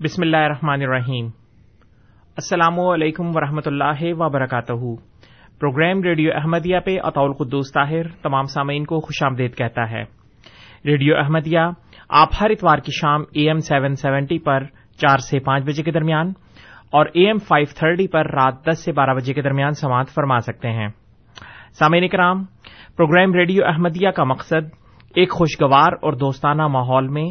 بسم اللہ الرحمن الرحیم۔ السلام علیکم ورحمۃ اللہ وبرکاتہ۔ پروگرام ریڈیو احمدیہ پہ اطول قدوس طاہر تمام سامعین کو خوش آمدید کہتا ہے۔ ریڈیو احمدیہ، آپ ہر اتوار کی شام اے ایم سیون سیونٹی پر چار سے پانچ بجے کے درمیان اور اے ایم فائیو تھرٹی پر رات دس سے بارہ بجے کے درمیان سماعت فرما سکتے ہیں۔ سامعین کرام پروگرام ریڈیو احمدیہ کا مقصد ایک خوشگوار اور دوستانہ ماحول میں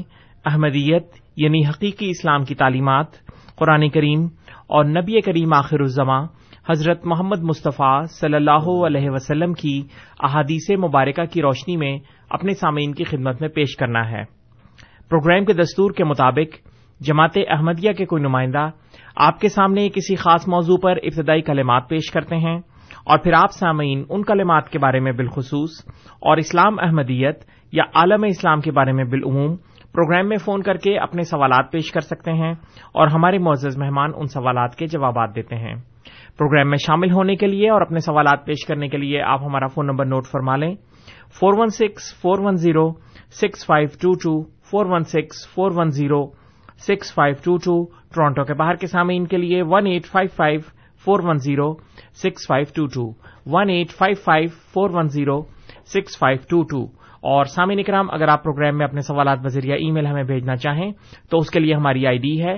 احمدیت یعنی حقیقی اسلام کی تعلیمات، قرآن کریم اور نبی کریم آخر الزماں حضرت محمد مصطفیٰ صلی اللہ علیہ وسلم کی احادیث مبارکہ کی روشنی میں اپنے سامعین کی خدمت میں پیش کرنا ہے۔ پروگرام کے دستور کے مطابق جماعت احمدیہ کے کوئی نمائندہ آپ کے سامنے کسی خاص موضوع پر ابتدائی کلمات پیش کرتے ہیں اور پھر آپ سامعین ان کلمات کے بارے میں بالخصوص اور اسلام احمدیت یا عالم اسلام کے بارے میں بالعموم پروگرام میں فون کر کے اپنے سوالات پیش کر سکتے ہیں اور ہمارے معزز مہمان ان سوالات کے جوابات دیتے ہیں۔ پروگرام میں شامل ہونے کے لیے اور اپنے سوالات پیش کرنے کے لیے آپ ہمارا فون نمبر نوٹ فرما لیں۔ Four one six, four one zero, six five two two, four one six, four one zero, six five two two. Toronto کے باہر کے سامعین کے لیے one eight five five, four one zero, six five two two. One eight five five, four one zero, six five two two. اور سامع اکرام، اگر آپ پروگرام میں اپنے سوالات بذریعہ ای میل ہمیں بھیجنا چاہیں، تو اس کے لیے ہماری آئی ڈی ہے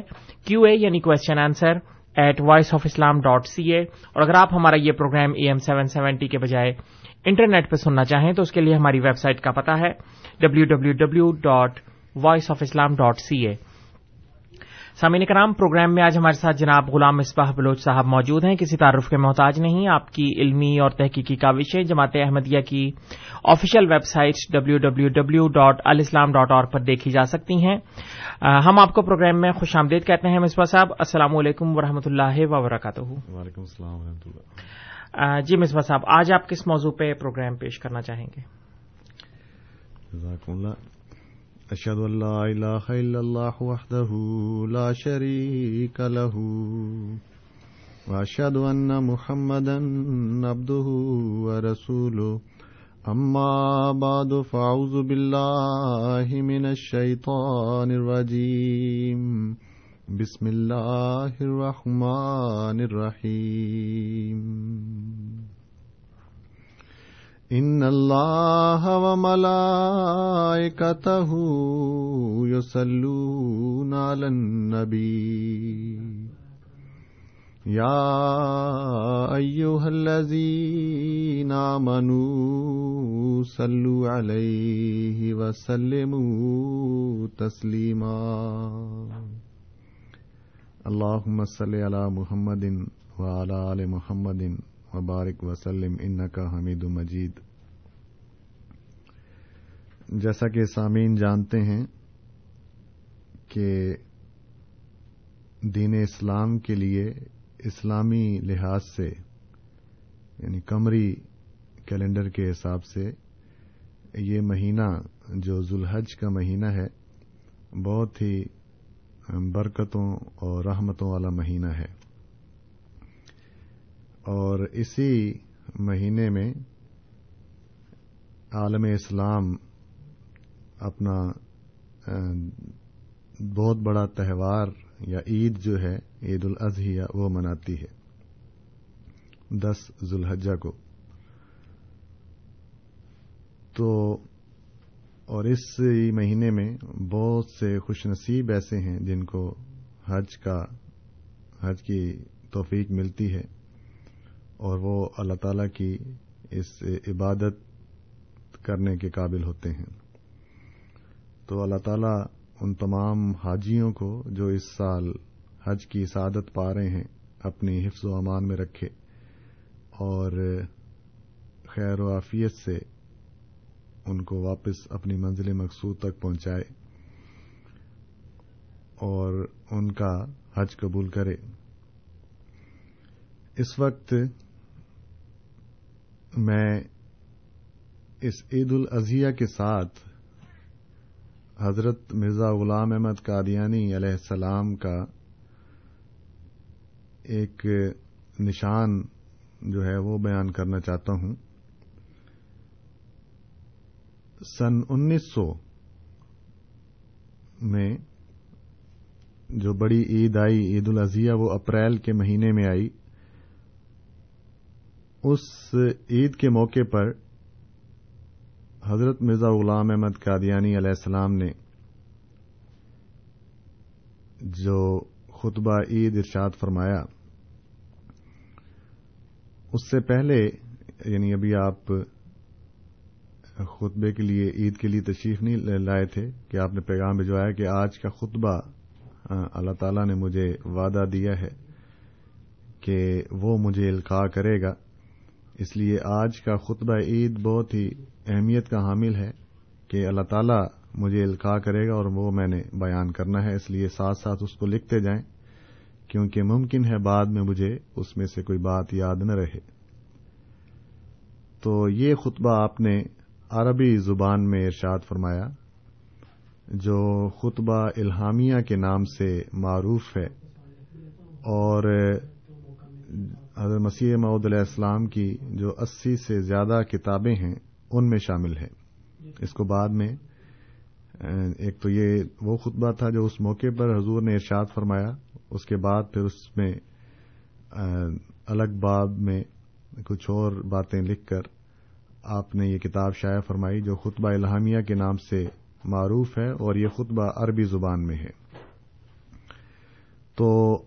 کیو اے یعنی question answer at voice of Islam dot C A اور اگر آپ ہمارا یہ programme A M seven seventy کے بجائے انٹرنیٹ پہ سننا چاہیں، تو اس کے لیے ہماری ویب سائٹ کا پتا ہے W W W dot voice of Islam dot C A سامعین کرام پروگرام میں آج ہمارے ساتھ جناب غلام مصباح بلوچ صاحب موجود ہیں۔ کسی تعارف کے محتاج نہیں آپ کی علمی اور تحقیقی کاوشیں جماعت احمدیہ کی official website W W W dot alislam dot org پر دیکھی جا سکتی ہیں۔ ہم آپ کو پروگرام میں خوش آمدید کہتے ہیں مصباح صاحب۔ السلام علیکم و رحمۃ اللہ وبرکاتہ۔ وعلیکم السلام و رحمۃ اللہ جی مصباح صاحب آج آپ کس موضوع پہ پروگرام پیش کرنا چاہیں گے؟ جزاکم اللہ اشهد ان لا اله الا الله وحده لا شريك له واشهد ان محمدا عبده ورسوله. اما بعد فاعوذ بالله من الشيطان الرجيم. بسم الله الرحمن الرحيم. إن الله وملائكته يصلون على النبي. يا أيها الذين آمنوا صلوا عليه وسلموا تسليما. اللهم صل على محمد وعلى آل محمد وبارک وسلم ان کا حمید مجید۔ جیسا کہ سامعین جانتے ہیں کہ دین اسلام کے لیے اسلامی لحاظ سے یعنی کمری کیلنڈر کے حساب سے، یہ مہینہ جو ذوالحج کا مہینہ ہے، بہت ہی برکتوں اور رحمتوں والا مہینہ ہے۔ اور اسی مہینے میں عالم اسلام اپنا بہت بڑا تہوار یا عید جو ہے، عید الاضحیہ وہ مناتی ہے۔ دس ذوالحجہ کو۔ تو، اور اس مہینے میں بہت سے خوش نصیب ایسے ہیں جن کو حج کا، حج کی توفیق ملتی ہے۔ اور وہ اللہ تعالی کی اس عبادت کرنے کے قابل ہوتے ہیں۔ تو اللہ تعالی ان تمام حاجیوں کو جو اس سال حج کی سعادت پا رہے ہیں، اپنی حفظ و امان میں رکھے اور خیر و عافیت سے ان کو واپس اپنی منزل مقصود تک پہنچائے اور ان کا حج قبول کرے۔ اس وقت میں اس عید الاضحیہ کے ساتھ حضرت مرزا غلام احمد قادیانی علیہ السلام کا ایک نشان جو ہے وہ بیان کرنا چاہتا ہوں۔ سن انیس سو میں جو بڑی عید آئی، عید الاضحیہ وہ اپریل کے مہینے میں آئی۔ اس عید کے موقع پر حضرت مرزا غلام احمد قادیانی علیہ السلام نے جو خطبہ عید ارشاد فرمایا، اس سے پہلے یعنی ابھی آپ خطبے کے لیے عید کے لیے تشریف نہیں لائے تھے کہ آپ نے پیغام بھجوایا کہ آج کا خطبہ اللہ تعالی نے مجھے وعدہ دیا ہے کہ وہ مجھے القاع کرے گا۔ اس لیے آج کا خطبہ عید بہت ہی اہمیت کا حامل ہے کہ اللہ تعالی مجھے القاع کرے گا اور وہ میں نے بیان کرنا ہے، اس لیے ساتھ ساتھ اس کو لکھتے جائیں، کیونکہ ممکن ہے بعد میں مجھے اس میں سے کوئی بات یاد نہ رہے۔ تو یہ خطبہ آپ نے عربی زبان میں ارشاد فرمایا، جو خطبہ الہامیہ کے نام سے معروف ہے اور حضرت مسیح معود علیہ السلام کی جو اسی سے زیادہ کتابیں ہیں، ان میں شامل ہے اس کو بعد میں ایک تو یہ وہ خطبہ تھا جو اس موقع پر حضور نے ارشاد فرمایا، اس کے بعد پھر اس میں الگ باب میں کچھ اور باتیں لکھ کر آپ نے یہ کتاب شائع فرمائی جو خطبہ الہامیہ کے نام سے معروف ہے اور یہ خطبہ عربی زبان میں ہے۔ تو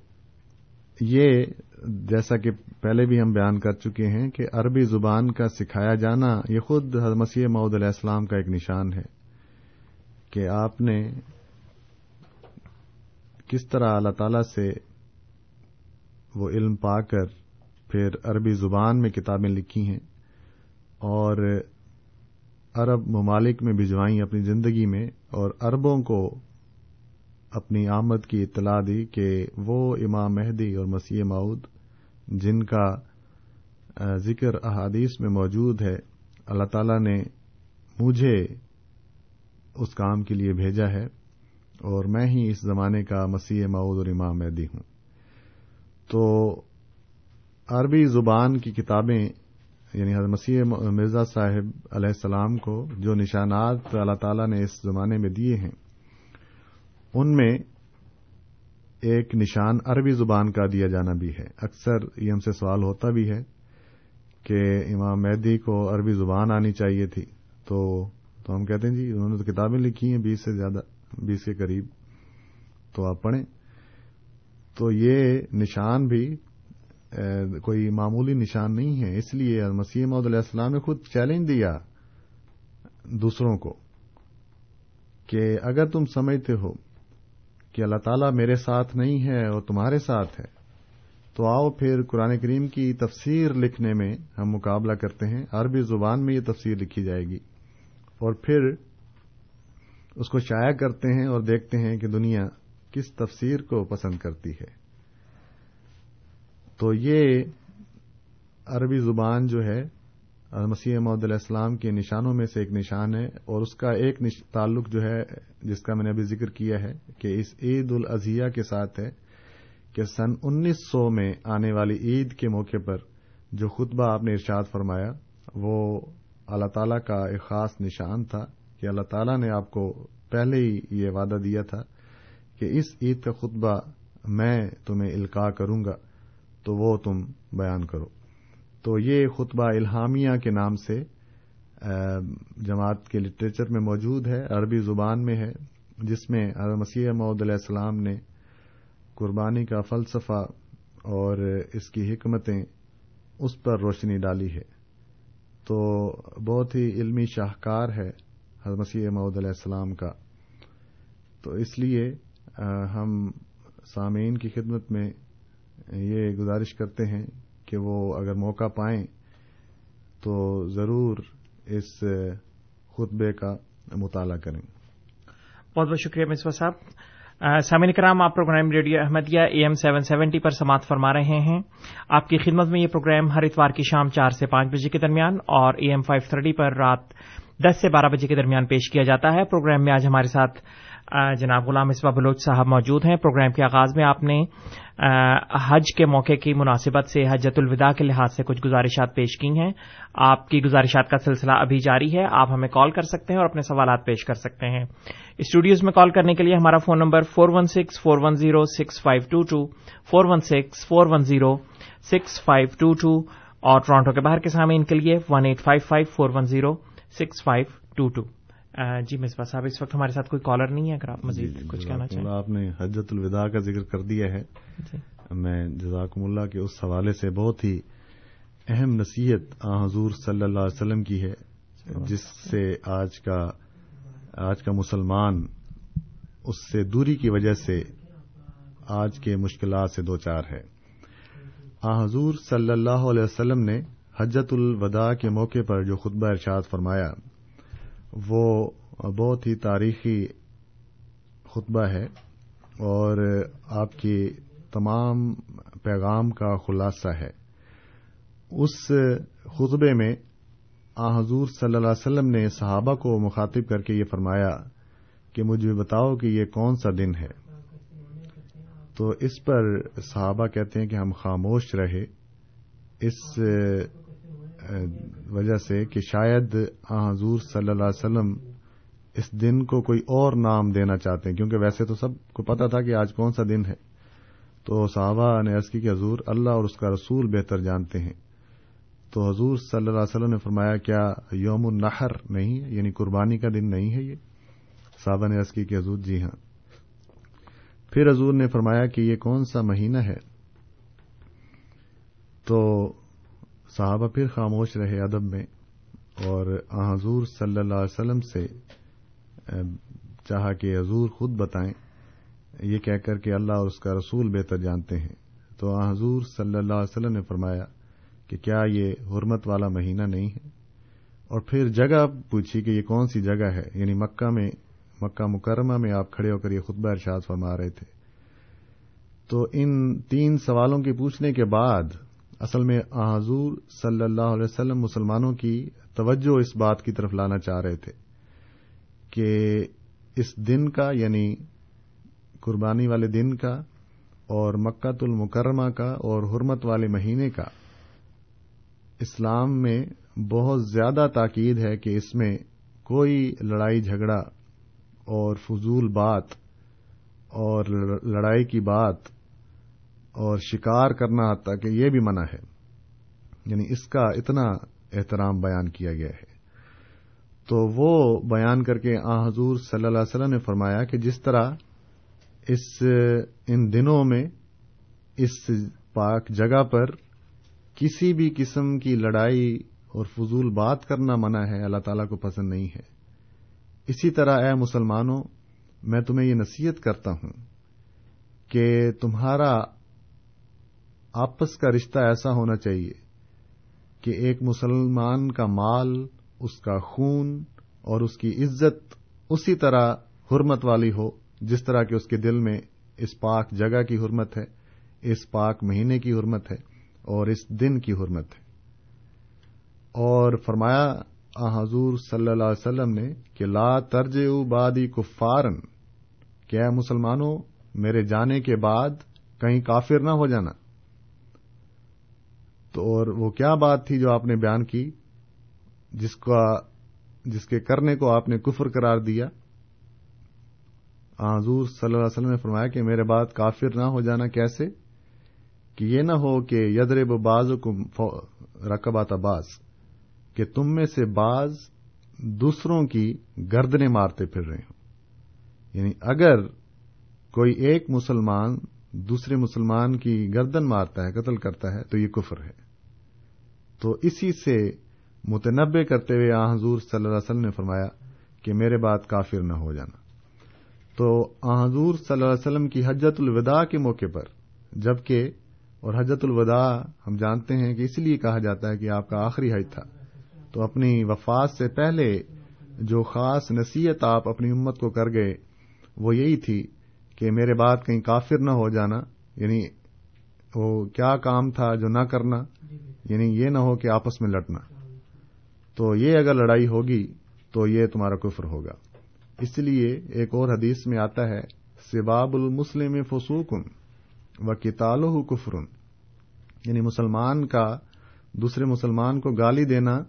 یہ جیسا کہ پہلے بھی ہم بیان کر چکے ہیں کہ عربی زبان کا سکھایا جانا یہ خود مسیح معود علیہ السلام کا ایک نشان ہے کہ آپ نے کس طرح اللہ تعالی سے وہ علم پا کر پھر عربی زبان میں کتابیں لکھی ہیں اور عرب ممالک میں بھجوائیں اپنی زندگی میں اور عربوں کو اپنی آمد کی اطلاع دی کہ وہ امام مہدی اور مسیح معود جن کا ذکر احادیث میں موجود ہے، اللہ تعالی نے مجھے اس کام کے لیے بھیجا ہے اور میں ہی اس زمانے کا مسیح معود اور امام مہدی ہوں۔ تو عربی زبان کی کتابیں یعنی حضرت مسیح مرزا صاحب علیہ السلام کو جو نشانات اللہ تعالی نے اس زمانے میں دیے ہیں ان میں ایک نشان عربی زبان کا دیا جانا بھی ہے۔ اکثر یہ ہم سے سوال ہوتا بھی ہے کہ امام مہدی کو عربی زبان آنی چاہیے تھی، تو تو ہم کہتے ہیں جی انہوں نے تو کتابیں لکھی ہیں بیس سے زیادہ، بیس کے قریب، تو آپ پڑھیں۔ تو یہ نشان بھی کوئی معمولی نشان نہیں ہے۔ اس لیے مسیح محدود علیہ السلام نے خود چیلنج دیا دوسروں کو کہ اگر تم سمجھتے ہو کہ اللہ تعالیٰ میرے ساتھ نہیں ہے اور تمہارے ساتھ ہے۔ تو آؤ پھر قرآن کریم کی تفسیر لکھنے میں ہم مقابلہ کرتے ہیں۔ عربی زبان میں یہ تفسیر لکھی جائے گی۔ اور پھر اس کو شائع کرتے ہیں اور دیکھتے ہیں کہ دنیا کس تفسیر کو پسند کرتی ہے۔ تو یہ عربی زبان جو ہے مسیح محدود علیہ السلام کے نشانوں میں سے ایک نشان ہے اور اس کا ایک تعلق جو ہے، جس کا میں نے ابھی ذکر کیا ہے، کہ اس عید الاضحیہ کے ساتھ ہے کہ سن انیس سو میں آنے والی عید کے موقع پر جو خطبہ آپ نے ارشاد فرمایا، وہ اللہ تعالی کا ایک خاص نشان تھا کہ اللہ تعالی نے آپ کو پہلے ہی یہ وعدہ دیا تھا کہ اس عید کا خطبہ میں تمہیں القاع کروں گا، تو وہ تم بیان کرو۔ تو یہ خطبہ الہامیہ کے نام سے جماعت کے لٹریچر میں موجود ہے، عربی زبان میں ہے، جس میں مسیح محدود علیہ السلام نے قربانی کا فلسفہ اور اس کی حکمتیں اس پر روشنی ڈالی ہے۔ تو بہت ہی علمی شاہکار ہے مسیح محدود علیہ السلام کا۔ تو اس لیے ہم سامعین کی خدمت میں یہ گزارش کرتے ہیں کہ وہ اگر موقع پائیں تو ضرور اس خطبے کا مطالعہ کریں۔ بہت بہت شکریہ مصباح صاحب۔ سامعین کرام، آپ programme radio Ahmadiyya A M seven seventy پر سماعت فرما رہے ہیں۔ آپ کی خدمت میں یہ پروگرام ہر اتوار کی شام چار سے پانچ بجے کے درمیان اور اے ایم فائیو تھرٹی پر رات دس سے بارہ بجے کے درمیان پیش کیا جاتا ہے۔ پروگرام میں آج ہمارے ساتھ جناب غلام اسبا بلوچ صاحب موجود ہیں۔ پروگرام کے آغاز میں آپ نے حج کے موقع کی مناسبت سے حجت الوداع کے لحاظ سے کچھ گزارشات پیش کی ہیں۔ آپ کی گزارشات کا سلسلہ ابھی جاری ہے۔ آپ ہمیں کال کر سکتے ہیں اور اپنے سوالات پیش کر سکتے ہیں۔ اسٹوڈیوز میں کال کرنے کے لیے ہمارا phone number four one six, four one zero, six five two two, four one six, four one zero, six five two two اور ٹورانٹو کے باہر کے سامنے کے لیے one eight five five, four one zero, six five two two. جی مصباح صاحب اس وقت ہمارے ساتھ کوئی کالر نہیں ہے اگر آپ مزید جی، کچھ کہنا چاہیں۔ آپ نے حجت الوداع کا ذکر کر دیا ہے۔ جی۔ میں جزاکم اللہ کے اس حوالے سے بہت ہی اہم نصیحت حضور صلی اللہ علیہ وسلم کی ہے جس سے آج کا آج کا مسلمان اس سے دوری کی وجہ سے آج کے مشکلات سے دو چار ہے۔ آ حضور صلی اللہ علیہ وسلم نے حجت الوداع کے موقع پر جو خطبہ ارشاد فرمایا وہ بہت ہی تاریخی خطبہ ہے اور آپ کی تمام پیغام کا خلاصہ ہے۔ اس خطبے میں آ حضور صلی اللہ علیہ وسلم نے صحابہ کو مخاطب کر کے یہ فرمایا کہ مجھے بتاؤ کہ یہ کون سا دن ہے۔ تو اس پر صحابہ کہتے ہیں کہ ہم خاموش رہے۔ اس وجہ سے کہ شاید حضور صلی اللہ علیہ وسلم اس دن کو کوئی اور نام دینا چاہتے ہیں، کیونکہ ویسے تو سب کو پتا تھا کہ آج کون سا دن ہے۔ تو صحابہ نے عرض کی کہ حضور اللہ اور اس کا رسول بہتر جانتے ہیں۔ تو حضور صلی اللہ علیہ وسلم نے فرمایا، کیا یوم النحر نہیں ہے؟ یعنی قربانی کا دن نہیں ہے یہ؟ صحابہ نے عرض کی کہ حضور جی ہاں۔ پھر حضور نے فرمایا کہ یہ کون سا مہینہ ہے؟ تو صحابہ پھر خاموش رہے ادب میں اور حضور صلی اللہ علیہ وسلم سے چاہا کہ حضور خود بتائیں، یہ کہہ کر کہ اللہ اور اس کا رسول بہتر جانتے ہیں۔ تو حضور صلی اللہ علیہ وسلم نے فرمایا کہ کیا یہ حرمت والا مہینہ نہیں ہے؟ اور پھر جگہ پوچھی کہ یہ کون سی جگہ ہے؟ یعنی مکہ میں، مکہ مکرمہ میں آپ کھڑے ہو کر یہ خطبہ ارشاد فرما رہے تھے۔ تو ان تین سوالوں کے پوچھنے کے بعد اصل میں حضور صلی اللہ علیہ وسلم مسلمانوں کی توجہ اس بات کی طرف لانا چاہ رہے تھے کہ اس دن کا یعنی قربانی والے دن کا اور مکہ المکرمہ کا اور حرمت والے مہینے کا اسلام میں بہت زیادہ تاکید ہے کہ اس میں کوئی لڑائی جھگڑا اور فضول بات اور لڑائی کی بات اور شکار کرنا تک یہ بھی منع ہے۔ یعنی اس کا اتنا احترام بیان کیا گیا ہے۔ تو وہ بیان کر کے آ حضور صلی اللہ علیہ وسلم نے فرمایا کہ جس طرح اس ان دنوں میں اس پاک جگہ پر کسی بھی قسم کی لڑائی اور فضول بات کرنا منع ہے، اللہ تعالیٰ کو پسند نہیں ہے۔ اسی طرح اے مسلمانوں، میں تمہیں یہ نصیحت کرتا ہوں کہ تمہارا آپس کا رشتہ ایسا ہونا چاہیے کہ ایک مسلمان کا مال، اس کا خون اور اس کی عزت اسی طرح حرمت والی ہو، جس طرح کہ اس کے دل میں اس پاک جگہ کی حرمت ہے، اس پاک مہینے کی حرمت ہے اور اس دن کی حرمت ہے۔ اور فرمایا حضور صلی اللہ علیہ وسلم نے کہ لا ترج بادی کفارن کیا مسلمانوں، میرے جانے کے بعد کہیں کافر نہ ہو جانا۔ تو اور وہ کیا بات تھی جو آپ نے بیان کی جس کا جس کے کرنے کو آپ نے کفر قرار دیا؟ حضور صلی اللہ علیہ وسلم نے فرمایا کہ میرے بعد کافر نہ ہو جانا کیسے؟ کہ یہ نہ ہو کہ یدرب باز کو رقبات باز کہ تم میں سے بعض دوسروں کی گردنے مارتے پھر رہے ہوں۔ یعنی اگر کوئی ایک مسلمان دوسرے مسلمان کی گردن مارتا ہے، قتل کرتا ہے، تو یہ کفر ہے۔ تو اسی سے متنبع کرتے ہوئے آ حضور صلی اللہ علیہ وسلم نے فرمایا کہ میرے بات کافر نہ ہو جانا۔ تو آ حضور صلی اللہ علیہ وسلم کی حجت الوداع کے موقع پر، جبکہ اور حجت الوداع ہم جانتے ہیں کہ اس لیے کہا جاتا ہے کہ آپ کا آخری حج تھا۔ تو اپنی وفات سے پہلے جو خاص نصیحت آپ اپنی امت کو کر گئے، وہ یہی تھی کہ میرے بات کہیں کافر نہ ہو جانا یعنی وہ کیا کام تھا جو نہ کرنا یعنی یہ نہ ہو کہ آپس میں لڑنا۔ تو یہ اگر لڑائی ہوگی تو یہ تمہارا کفر ہوگا۔ اس لیے ایک اور حدیث میں آتا ہے، سباب المسلم فسوکن و کتال کفرن یعنی مسلمان کا، دوسرے مسلمان کو گالی دینا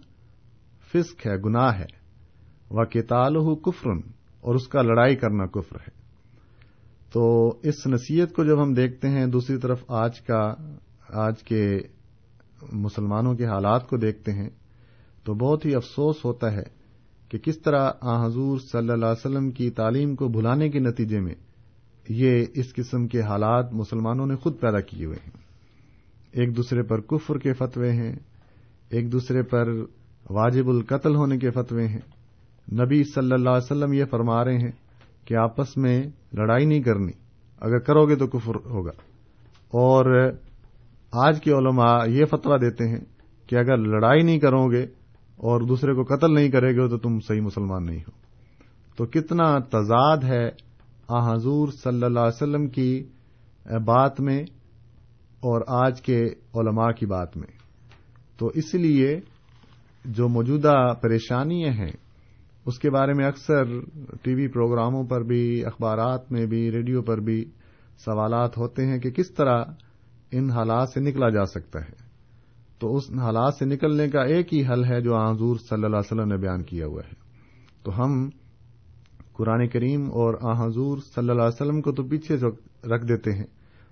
فسق ہے، گناہ ہے۔ و کتال کفرن اور اس کا لڑائی کرنا کفر ہے۔ تو اس نصیحت کو جب ہم دیکھتے ہیں، دوسری طرف آج کا، آج کے مسلمانوں کے حالات کو دیکھتے ہیں، تو بہت ہی افسوس ہوتا ہے کہ کس طرح آ حضور صلی اللہ علیہ وسلم کی تعلیم کو بھلانے کے نتیجے میں یہ اس قسم کے حالات مسلمانوں نے خود پیدا کیے ہوئے ہیں۔ ایک دوسرے پر کفر کے فتوے ہیں، ایک دوسرے پر واجب القتل ہونے کے فتوے ہیں۔ نبی صلی اللہ علیہ وسلم یہ فرما رہے ہیں کہ آپس میں لڑائی نہیں کرنی۔ اگر کرو گے تو کفر ہوگا۔ اور آج کے علماء یہ فتویٰ دیتے ہیں کہ اگر لڑائی نہیں کرو گے اور دوسرے کو قتل نہیں کرے گے تو تم صحیح مسلمان نہیں ہو۔ تو کتنا تضاد ہے آ حضور صلی اللہ علیہ وسلم کی بات میں اور آج کے علماء کی بات میں۔ تو اس لیے جو موجودہ پریشانیاں ہیں اس کے بارے میں اکثر ٹی وی پروگراموں پر بھی، اخبارات میں بھی، ریڈیو پر بھی سوالات ہوتے ہیں کہ کس طرح ان حالات سے نکلا جا سکتا ہے۔ تو اس حالات سے نکلنے کا ایک ہی حل ہے جو حضور صلی اللہ علیہ وسلم نے بیان کیا ہوا ہے۔ تو ہم قرآن کریم اور آ حضور صلی اللہ علیہ وسلم کو تو پیچھے رکھ دیتے ہیں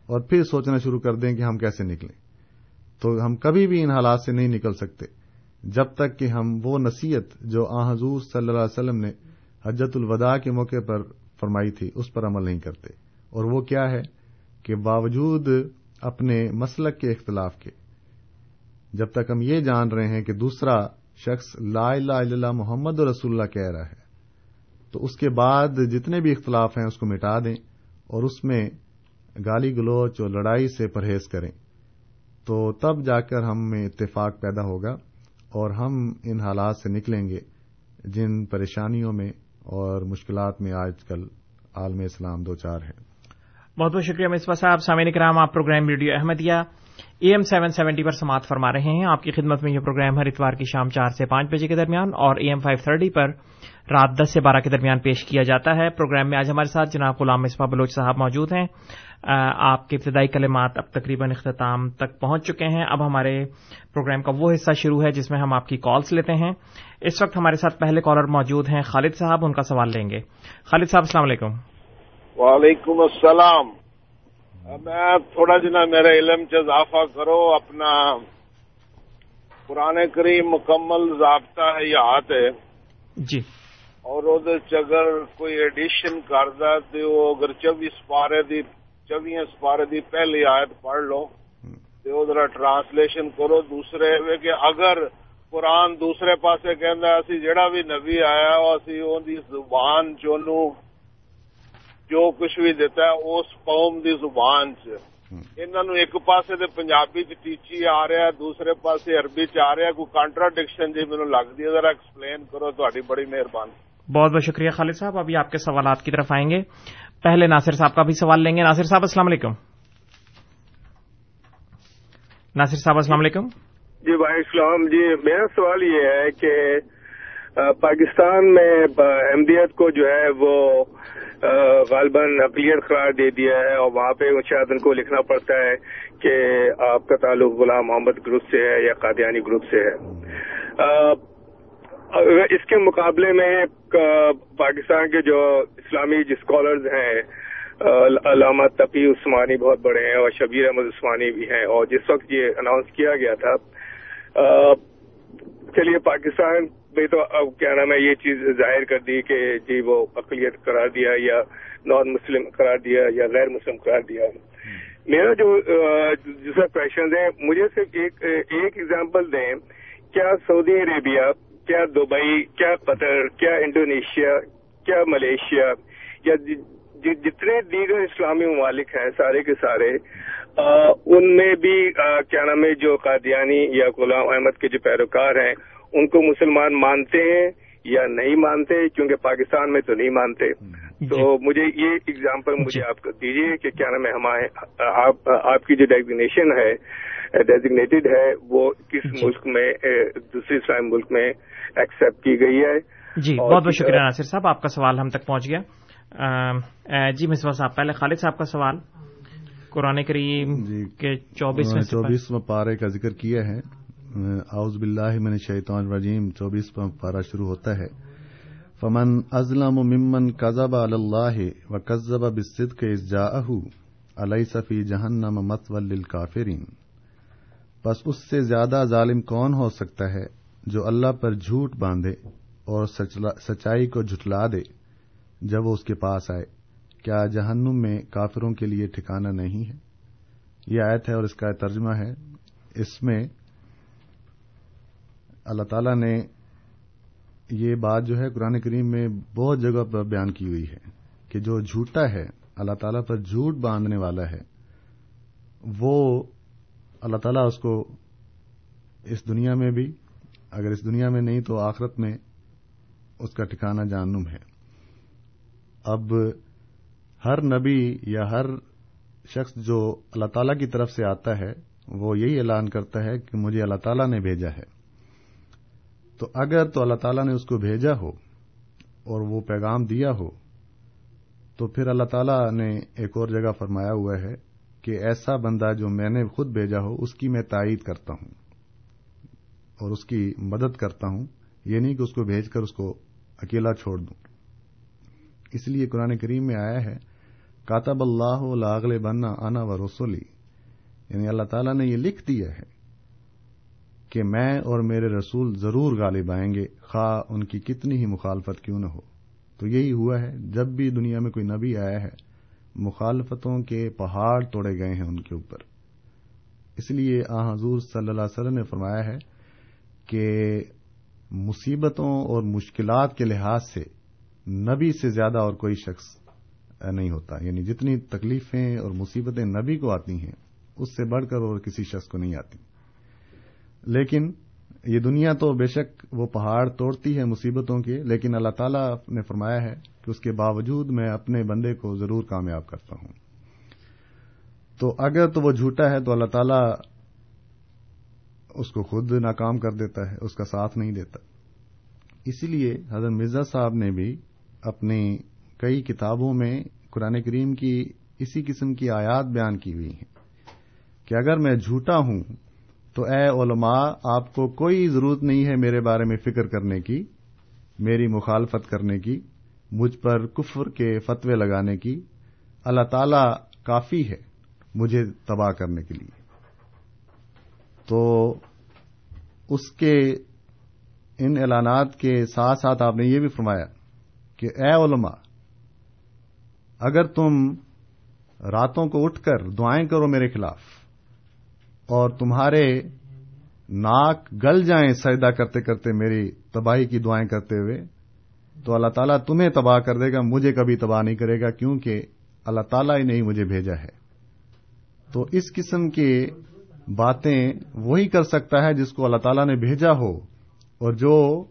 اور پھر سوچنا شروع کر دیں کہ ہم کیسے نکلیں۔ تو ہم کبھی بھی ان حالات سے نہیں نکل سکتے۔ جب تک کہ ہم وہ نصیحت جو آ حضور صلی اللہ علیہ وسلم نے حجت الوداع کے موقع پر فرمائی تھی، اس پر عمل نہیں کرتے۔ اور وہ کیا ہے کہ باوجود اپنے مسلک کے اختلاف کے، جب تک ہم یہ جان رہے ہیں کہ دوسرا شخص لا الہ الا اللہ محمد رسول اللہ کہہ رہا ہے، تو اس کے بعد جتنے بھی اختلاف ہیں اس کو مٹا دیں اور اس میں گالی گلوچ اور لڑائی سے پرہیز کریں۔ تو تب جا کر ہم میں اتفاق پیدا ہوگا۔ اور ہم ان حالات سے نکلیں گے جن پریشانیوں میں اور مشکلات میں آج کل عالم اسلام دو چار ہیں۔ بہت بہت شکریہ مصباح صاحب۔ سامعین کرام آپ programme radio Ahmadiyya A M seven seventy پر سماعت فرما رہے ہیں۔ آپ کی خدمت میں یہ پروگرام ہر اتوار کی شام چار سے پانچ بجے کے درمیان اور اے ایم فائیو تھرٹی پر رات دس سے بارہ کے درمیان پیش کیا جاتا ہے۔ پروگرام میں آج ہمارے ساتھ جناب غلام مصباح بلوچ صاحب موجود ہیں۔ آپ کے ابتدائی کلمات اب تقریباً اختتام تک پہنچ چکے ہیں۔ اب ہمارے پروگرام کا وہ حصہ شروع ہے جس میں ہم آپ کی کالس لیتے ہیں۔ اس وقت ہمارے ساتھ پہلے کالر موجود ہیں خالد صاحب ان کا سوال لیں گے۔ خالد صاحب السلام علیکم۔ وعلیکم السلام۔ میں تھوڑا جنا میرے علم چ اضافہ کرو اپنا قرآن کریم مکمل ضابطہ ہے یاد ہے۔ جی۔ اور اگر کوئی ایڈیشن کردا تو اگر چوبیس سپارے دی چوبیس سپارے دی پہلی آیت پڑھ لو۔ تو ذرا ٹرانسلیشن کرو۔ دوسرے کہ اگر قرآن دوسرے پاسے کہندا اسی جڑا بھی نبی آیا اسی اون دی زبان چونو جو کچھ بھی دیتا ہے اس قوم دی زبان چ۔ انہوں ایک پاسے تے پنجابی چ ٹیچی آ رہا ہے دوسرے پاسے عربی چ آ رہا ہے۔ کوئی کانٹراڈکشن جی مینوں لگدی ہے ذرا ایکسپلین کرو تہاڈی بڑی مہربانی۔ بہت بہت شکریہ خالد صاحب، ابھی آپ کے سوالات کی طرف آئیں گے۔ پہلے ناصر صاحب کا بھی سوال لیں گے۔ ناصر صاحب، السلام علیکم۔ ناصر صاحب، السلام علیکم۔ جی بھائی السلام۔ جی میرا سوال یہ ہے کہ پاکستان میں احمدیت کو جو ہے وہ غالباً اقلیت قرار دے دیا ہے اور وہاں پہ شاید ان کو لکھنا پڑتا ہے کہ آپ کا تعلق غلام محمد گروپ سے ہے یا قادیانی گروپ سے ہے۔ اس کے مقابلے میں پاکستان کے جو اسلامی اسکالرز ہیں علامہ تقی عثمانی بہت بڑے ہیں اور شبیر احمد عثمانی بھی ہیں اور جس وقت یہ اناؤنس کیا گیا تھا چلیے پاکستان میں تو اب کیا نام ہے، یہ چیز ظاہر کر دی کہ جی وہ اقلیت قرار دیا یا نان مسلم قرار دیا یا غیر مسلم قرار دیا۔ میرا جو دوسرا کوشچن ہے، مجھے صرف ایک ایک ایگزامپل دیں، کیا سعودی عربیہ کیا دبئی کیا قطر کیا انڈونیشیا کیا ملیشیا یا جتنے دیگر اسلامی ممالک ہیں سارے کے سارے ان میں بھی کیا نام ہے جو قادیانی یا غلام احمد کے جو پیروکار ہیں ان کو مسلمان مانتے ہیں یا نہیں مانتے کیونکہ پاکستان میں تو نہیں مانتے جی۔ تو مجھے یہ اگزامپل مجھے جی۔ آپ کو دیجیے کہ کیا نام ہے ہمارے آپ کی جو ڈیزگنیشن ہے ڈیزگنیٹڈ ہے وہ کس جی۔ ملک میں دوسرے اسلامی ملک میں ایکسپٹ کی گئی ہے۔ جی بہت بہت شکریہ ناصر صاحب آپ کا سوال ہم تک پہنچ گیا۔ جی مصباح صاحب پہلے خالد صاحب کا سوال۔ قرآن کریم کے چوبیس چوبیس پارے کا ذکر کیا ہے۔ اعوذ باللہ من الشیطان الرجیم چوبیس پارا شروع ہوتا ہے۔ فمن ازلم ممن کذب علی اللہ و کذب بالصدق اذ جاءہ الیس فی جہنم مثوى للکافرین۔ پس اس سے زیادہ ظالم کون ہو سکتا ہے؟ جو اللہ پر جھوٹ باندھے اور سچائی کو جھٹلا دے جب وہ اس کے پاس آئے۔ کیا جہنم میں کافروں کے لیے ٹھکانہ نہیں ہے؟ یہ آیت ہے اور اس کا ترجمہ ہے۔ اس میں اللہ تعالیٰ نے یہ بات جو ہے قرآن کریم میں بہت جگہ پر بیان کی ہوئی ہے کہ جو جھوٹا ہے، اللہ تعالیٰ پر جھوٹ باندھنے والا ہے، وہ اللہ تعالیٰ اس کو اس دنیا میں بھی اگر اس دنیا میں نہیں تو آخرت میں اس کا ٹھکانہ جانم ہے۔ اب ہر نبی یا ہر شخص جو اللہ تعالیٰ کی طرف سے آتا ہے، وہ یہی اعلان کرتا ہے کہ مجھے اللہ تعالیٰ نے بھیجا ہے۔ تو اگر تو اللہ تعالیٰ نے اس کو بھیجا ہو اور وہ پیغام دیا ہو، تو پھر اللہ تعالیٰ نے ایک اور جگہ فرمایا ہوا ہے کہ ایسا بندہ جو میں نے خود بھیجا ہو، اس کی میں تائید کرتا ہوں۔ اور اس کی مدد کرتا ہوں، یہ نہیں کہ اس کو بھیج کر اس کو اکیلا چھوڑ دوں۔ اس لیے قرآن کریم میں آیا ہے، کاتب اللہ لاغل بننا آنا و رسولی یعنی اللہ تعالیٰ نے یہ لکھ دیا ہے کہ میں اور میرے رسول ضرور غالب آئیں گے، خواہ ان کی کتنی ہی مخالفت کیوں نہ ہو۔ تو یہی ہوا ہے، جب بھی دنیا میں کوئی نبی آیا ہے، مخالفتوں کے پہاڑ توڑے گئے ہیں ان کے اوپر۔ اس لیے آ حضور صلی اللہ علیہ وسلم نے فرمایا ہے کہ مصیبتوں اور مشکلات کے لحاظ سے نبی سے زیادہ اور کوئی شخص نہیں ہوتا۔ یعنی جتنی تکلیفیں اور مصیبتیں نبی کو آتی ہیں، اس سے بڑھ کر اور کسی شخص کو نہیں آتی۔ لیکن یہ دنیا تو بے شک وہ پہاڑ توڑتی ہے مصیبتوں کے، لیکن اللہ تعالیٰ نے فرمایا ہے کہ اس کے باوجود میں اپنے بندے کو ضرور کامیاب کرتا ہوں۔ تو اگر تو وہ جھوٹا ہے تو اللہ تعالیٰ اس کو خود ناکام کر دیتا ہے، اس کا ساتھ نہیں دیتا۔ اسی لیے حضرت مرزا صاحب نے بھی اپنی کئی کتابوں میں قرآن کریم کی اسی قسم کی آیات بیان کی ہوئی ہیں کہ اگر میں جھوٹا ہوں تو اے علماء، آپ کو کوئی ضرورت نہیں ہے میرے بارے میں فکر کرنے کی، میری مخالفت کرنے کی، مجھ پر کفر کے فتوے لگانے کی۔ اللہ تعالی کافی ہے مجھے تباہ کرنے کے لیے۔ تو اس کے ان اعلانات کے ساتھ ساتھ آپ نے یہ بھی فرمایا کہ اے علماء، اگر تم راتوں کو اٹھ کر دعائیں کرو میرے خلاف اور تمہارے ناک گل جائیں سجدہ کرتے کرتے میری تباہی کی دعائیں کرتے ہوئے، تو اللہ تعالیٰ تمہیں تباہ کر دے گا، مجھے کبھی تباہ نہیں کرے گا کیونکہ اللہ تعالیٰ ہی نہیں مجھے بھیجا ہے۔ تو اس قسم کی باتیں وہی کر سکتا ہے جس کو اللہ تعالیٰ نے بھیجا ہو۔ اور جو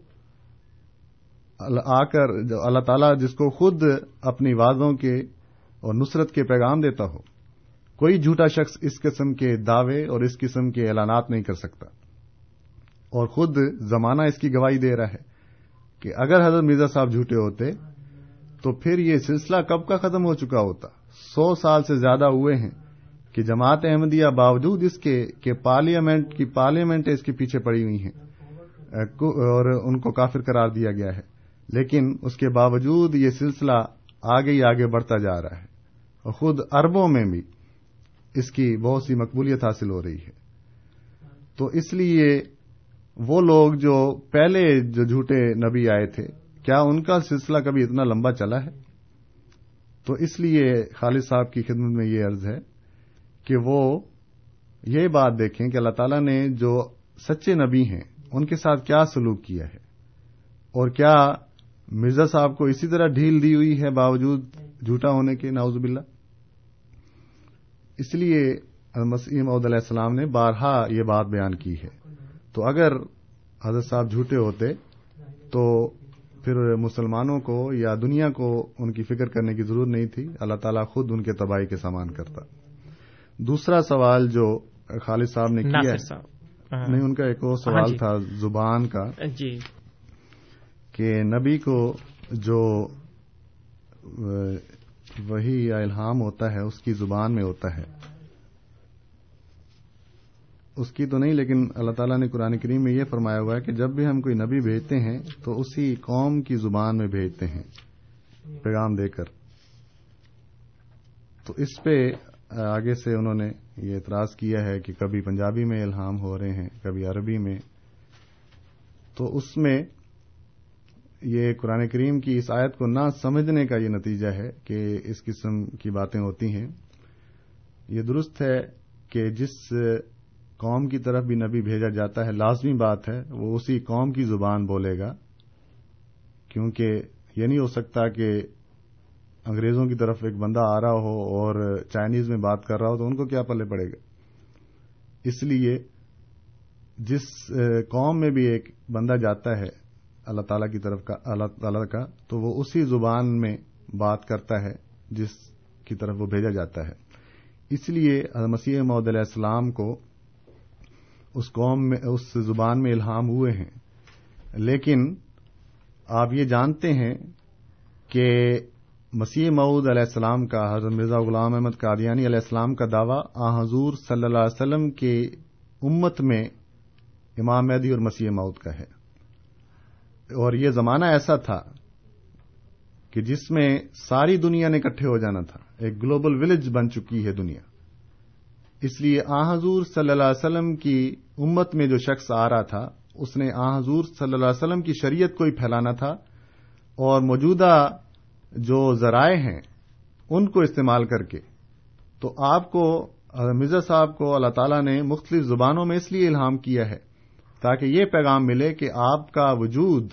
آ کر اللہ تعالیٰ جس کو خود اپنی وعدوں کے اور نصرت کے پیغام دیتا ہو۔ کوئی جھوٹا شخص اس قسم کے دعوے اور اس قسم کے اعلانات نہیں کر سکتا۔ اور خود زمانہ اس کی گواہی دے رہا ہے کہ اگر حضرت مرزا صاحب جھوٹے ہوتے تو پھر یہ سلسلہ کب کا ختم ہو چکا ہوتا؟ سو سال سے زیادہ ہوئے ہیں۔ کہ جماعت احمدیہ باوجود اس کے کہ پارلیمنٹ کی پارلیمنٹ اس کے پیچھے پڑی ہوئی ہیں اور ان کو کافر قرار دیا گیا ہے۔ لیکن اس کے باوجود یہ سلسلہ آگے ہی آگے بڑھتا جا رہا ہے۔ اور خود اربوں میں بھی اس کی بہت سی مقبولیت حاصل ہو رہی ہے۔ تو اس لیے وہ لوگ جو پہلے جو جھوٹے نبی آئے تھے، کیا ان کا سلسلہ کبھی اتنا لمبا چلا ہے؟ تو اس لیے خالد صاحب کی خدمت میں یہ عرض ہے کہ وہ یہ بات دیکھیں کہ اللہ تعالیٰ نے جو سچے نبی ہیں، ان کے ساتھ کیا سلوک کیا ہے؟ اور کیا مرزا صاحب کو اسی طرح ڈھیل دی ہوئی ہے باوجود جھوٹا ہونے کے؟ ناؤز باللہ۔ اس لیے مسیم عود علیہ السلام نے بارہا یہ بات بیان کی ہے۔ تو اگر حضرت صاحب جھوٹے ہوتے، تو پھر مسلمانوں کو یا دنیا کو ان کی فکر کرنے کی ضرورت نہیں تھی۔ اللہ تعالیٰ خود ان کے تباہی کے سامان کرتا۔ دوسرا سوال جو خالد صاحب نے کیا نہیں ان کا ایک اور سوال ہاں جی۔ تھا زبان کا۔ جی. کہ نبی کو جو وہی یا الہام ہوتا ہے اس کی زبان میں ہوتا ہے۔ اس کی تو نہیں لیکن اللہ تعالیٰ نے قرآن کریم میں یہ فرمایا ہوا ہے کہ جب بھی ہم کوئی نبی بھیجتے ہیں تو اسی قوم کی زبان میں بھیجتے ہیں پیغام دے کر۔ تو اس پہ آگے سے انہوں نے یہ اعتراض کیا ہے کہ کبھی پنجابی میں الہام ہو رہے ہیں، کبھی عربی میں۔ تو اس میں یہ قرآن کریم کی اس آیت کو نہ سمجھنے کا یہ نتیجہ ہے کہ اس قسم کی باتیں ہوتی ہیں۔ یہ درست ہے کہ جس قوم کی طرف بھی نبی بھیجا جاتا ہے، لازمی بات ہے، وہ اسی قوم کی زبان بولے گا، کیونکہ یہ نہیں ہو سکتا کہ انگریزوں کی طرف ایک بندہ آ رہا ہو اور چائنیز میں بات کر رہا ہو تو ان کو کیا پلے پڑے گا؟ اس لیے جس قوم میں بھی ایک بندہ جاتا ہے اللہ تعالی کی طرف کا، اللہ تعالی کا، تو وہ اسی زبان میں بات کرتا ہے جس کی طرف وہ بھیجا جاتا ہے۔ اس لیے مسیح محدود علیہ السلام کو اس قوم میں، اس زبان میں الہام ہوئے ہیں۔ لیکن آپ یہ جانتے ہیں کہ مسیح معود علیہ السلام کا، حضرت مرزا غلام احمد قادیانی علیہ السلام کا دعویٰ، آ حضور صلی اللہ علیہ وسلم کے امت میں امام مہدی اور مسیح معود کا ہے۔ اور یہ زمانہ ایسا تھا کہ جس میں ساری دنیا نے اکٹھے ہو جانا تھا۔ ایک گلوبل ولیج بن چکی ہے دنیا۔ اس لیے آ حضور صلی اللہ علیہ وسلم کی امت میں جو شخص آ رہا تھا، اس نے آ حضور صلی اللہ علیہ وسلم کی شریعت کو ہی پھیلانا تھا اور موجودہ جو ذرائع ہیں، ان کو استعمال کر کے۔ تو آپ کو، مرزا صاحب کو، اللہ تعالیٰ نے مختلف زبانوں میں اس لیے الہام کیا ہے تاکہ یہ پیغام ملے کہ آپ کا وجود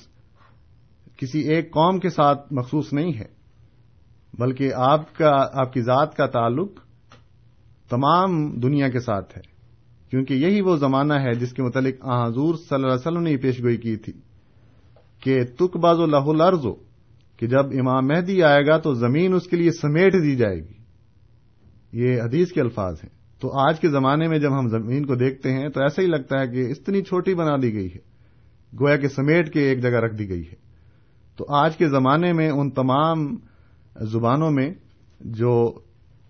کسی ایک قوم کے ساتھ مخصوص نہیں ہے، بلکہ آپ کا، آپ کی ذات کا تعلق تمام دنیا کے ساتھ ہے۔ کیونکہ یہی وہ زمانہ ہے جس کے متعلق حضور صلی اللہ علیہ وسلم نے پیش گوئی کی تھی کہ تک باز و لہ لرز ہو کہ جب امام مہدی آئے گا تو زمین اس کے لیے سمیٹ دی جائے گی۔ یہ حدیث کے الفاظ ہیں۔ تو آج کے زمانے میں جب ہم زمین کو دیکھتے ہیں تو ایسا ہی لگتا ہے کہ اتنی چھوٹی بنا دی گئی ہے۔ گویا کہ سمیٹ کے ایک جگہ رکھ دی گئی ہے۔ تو آج کے زمانے میں ان تمام زبانوں میں جو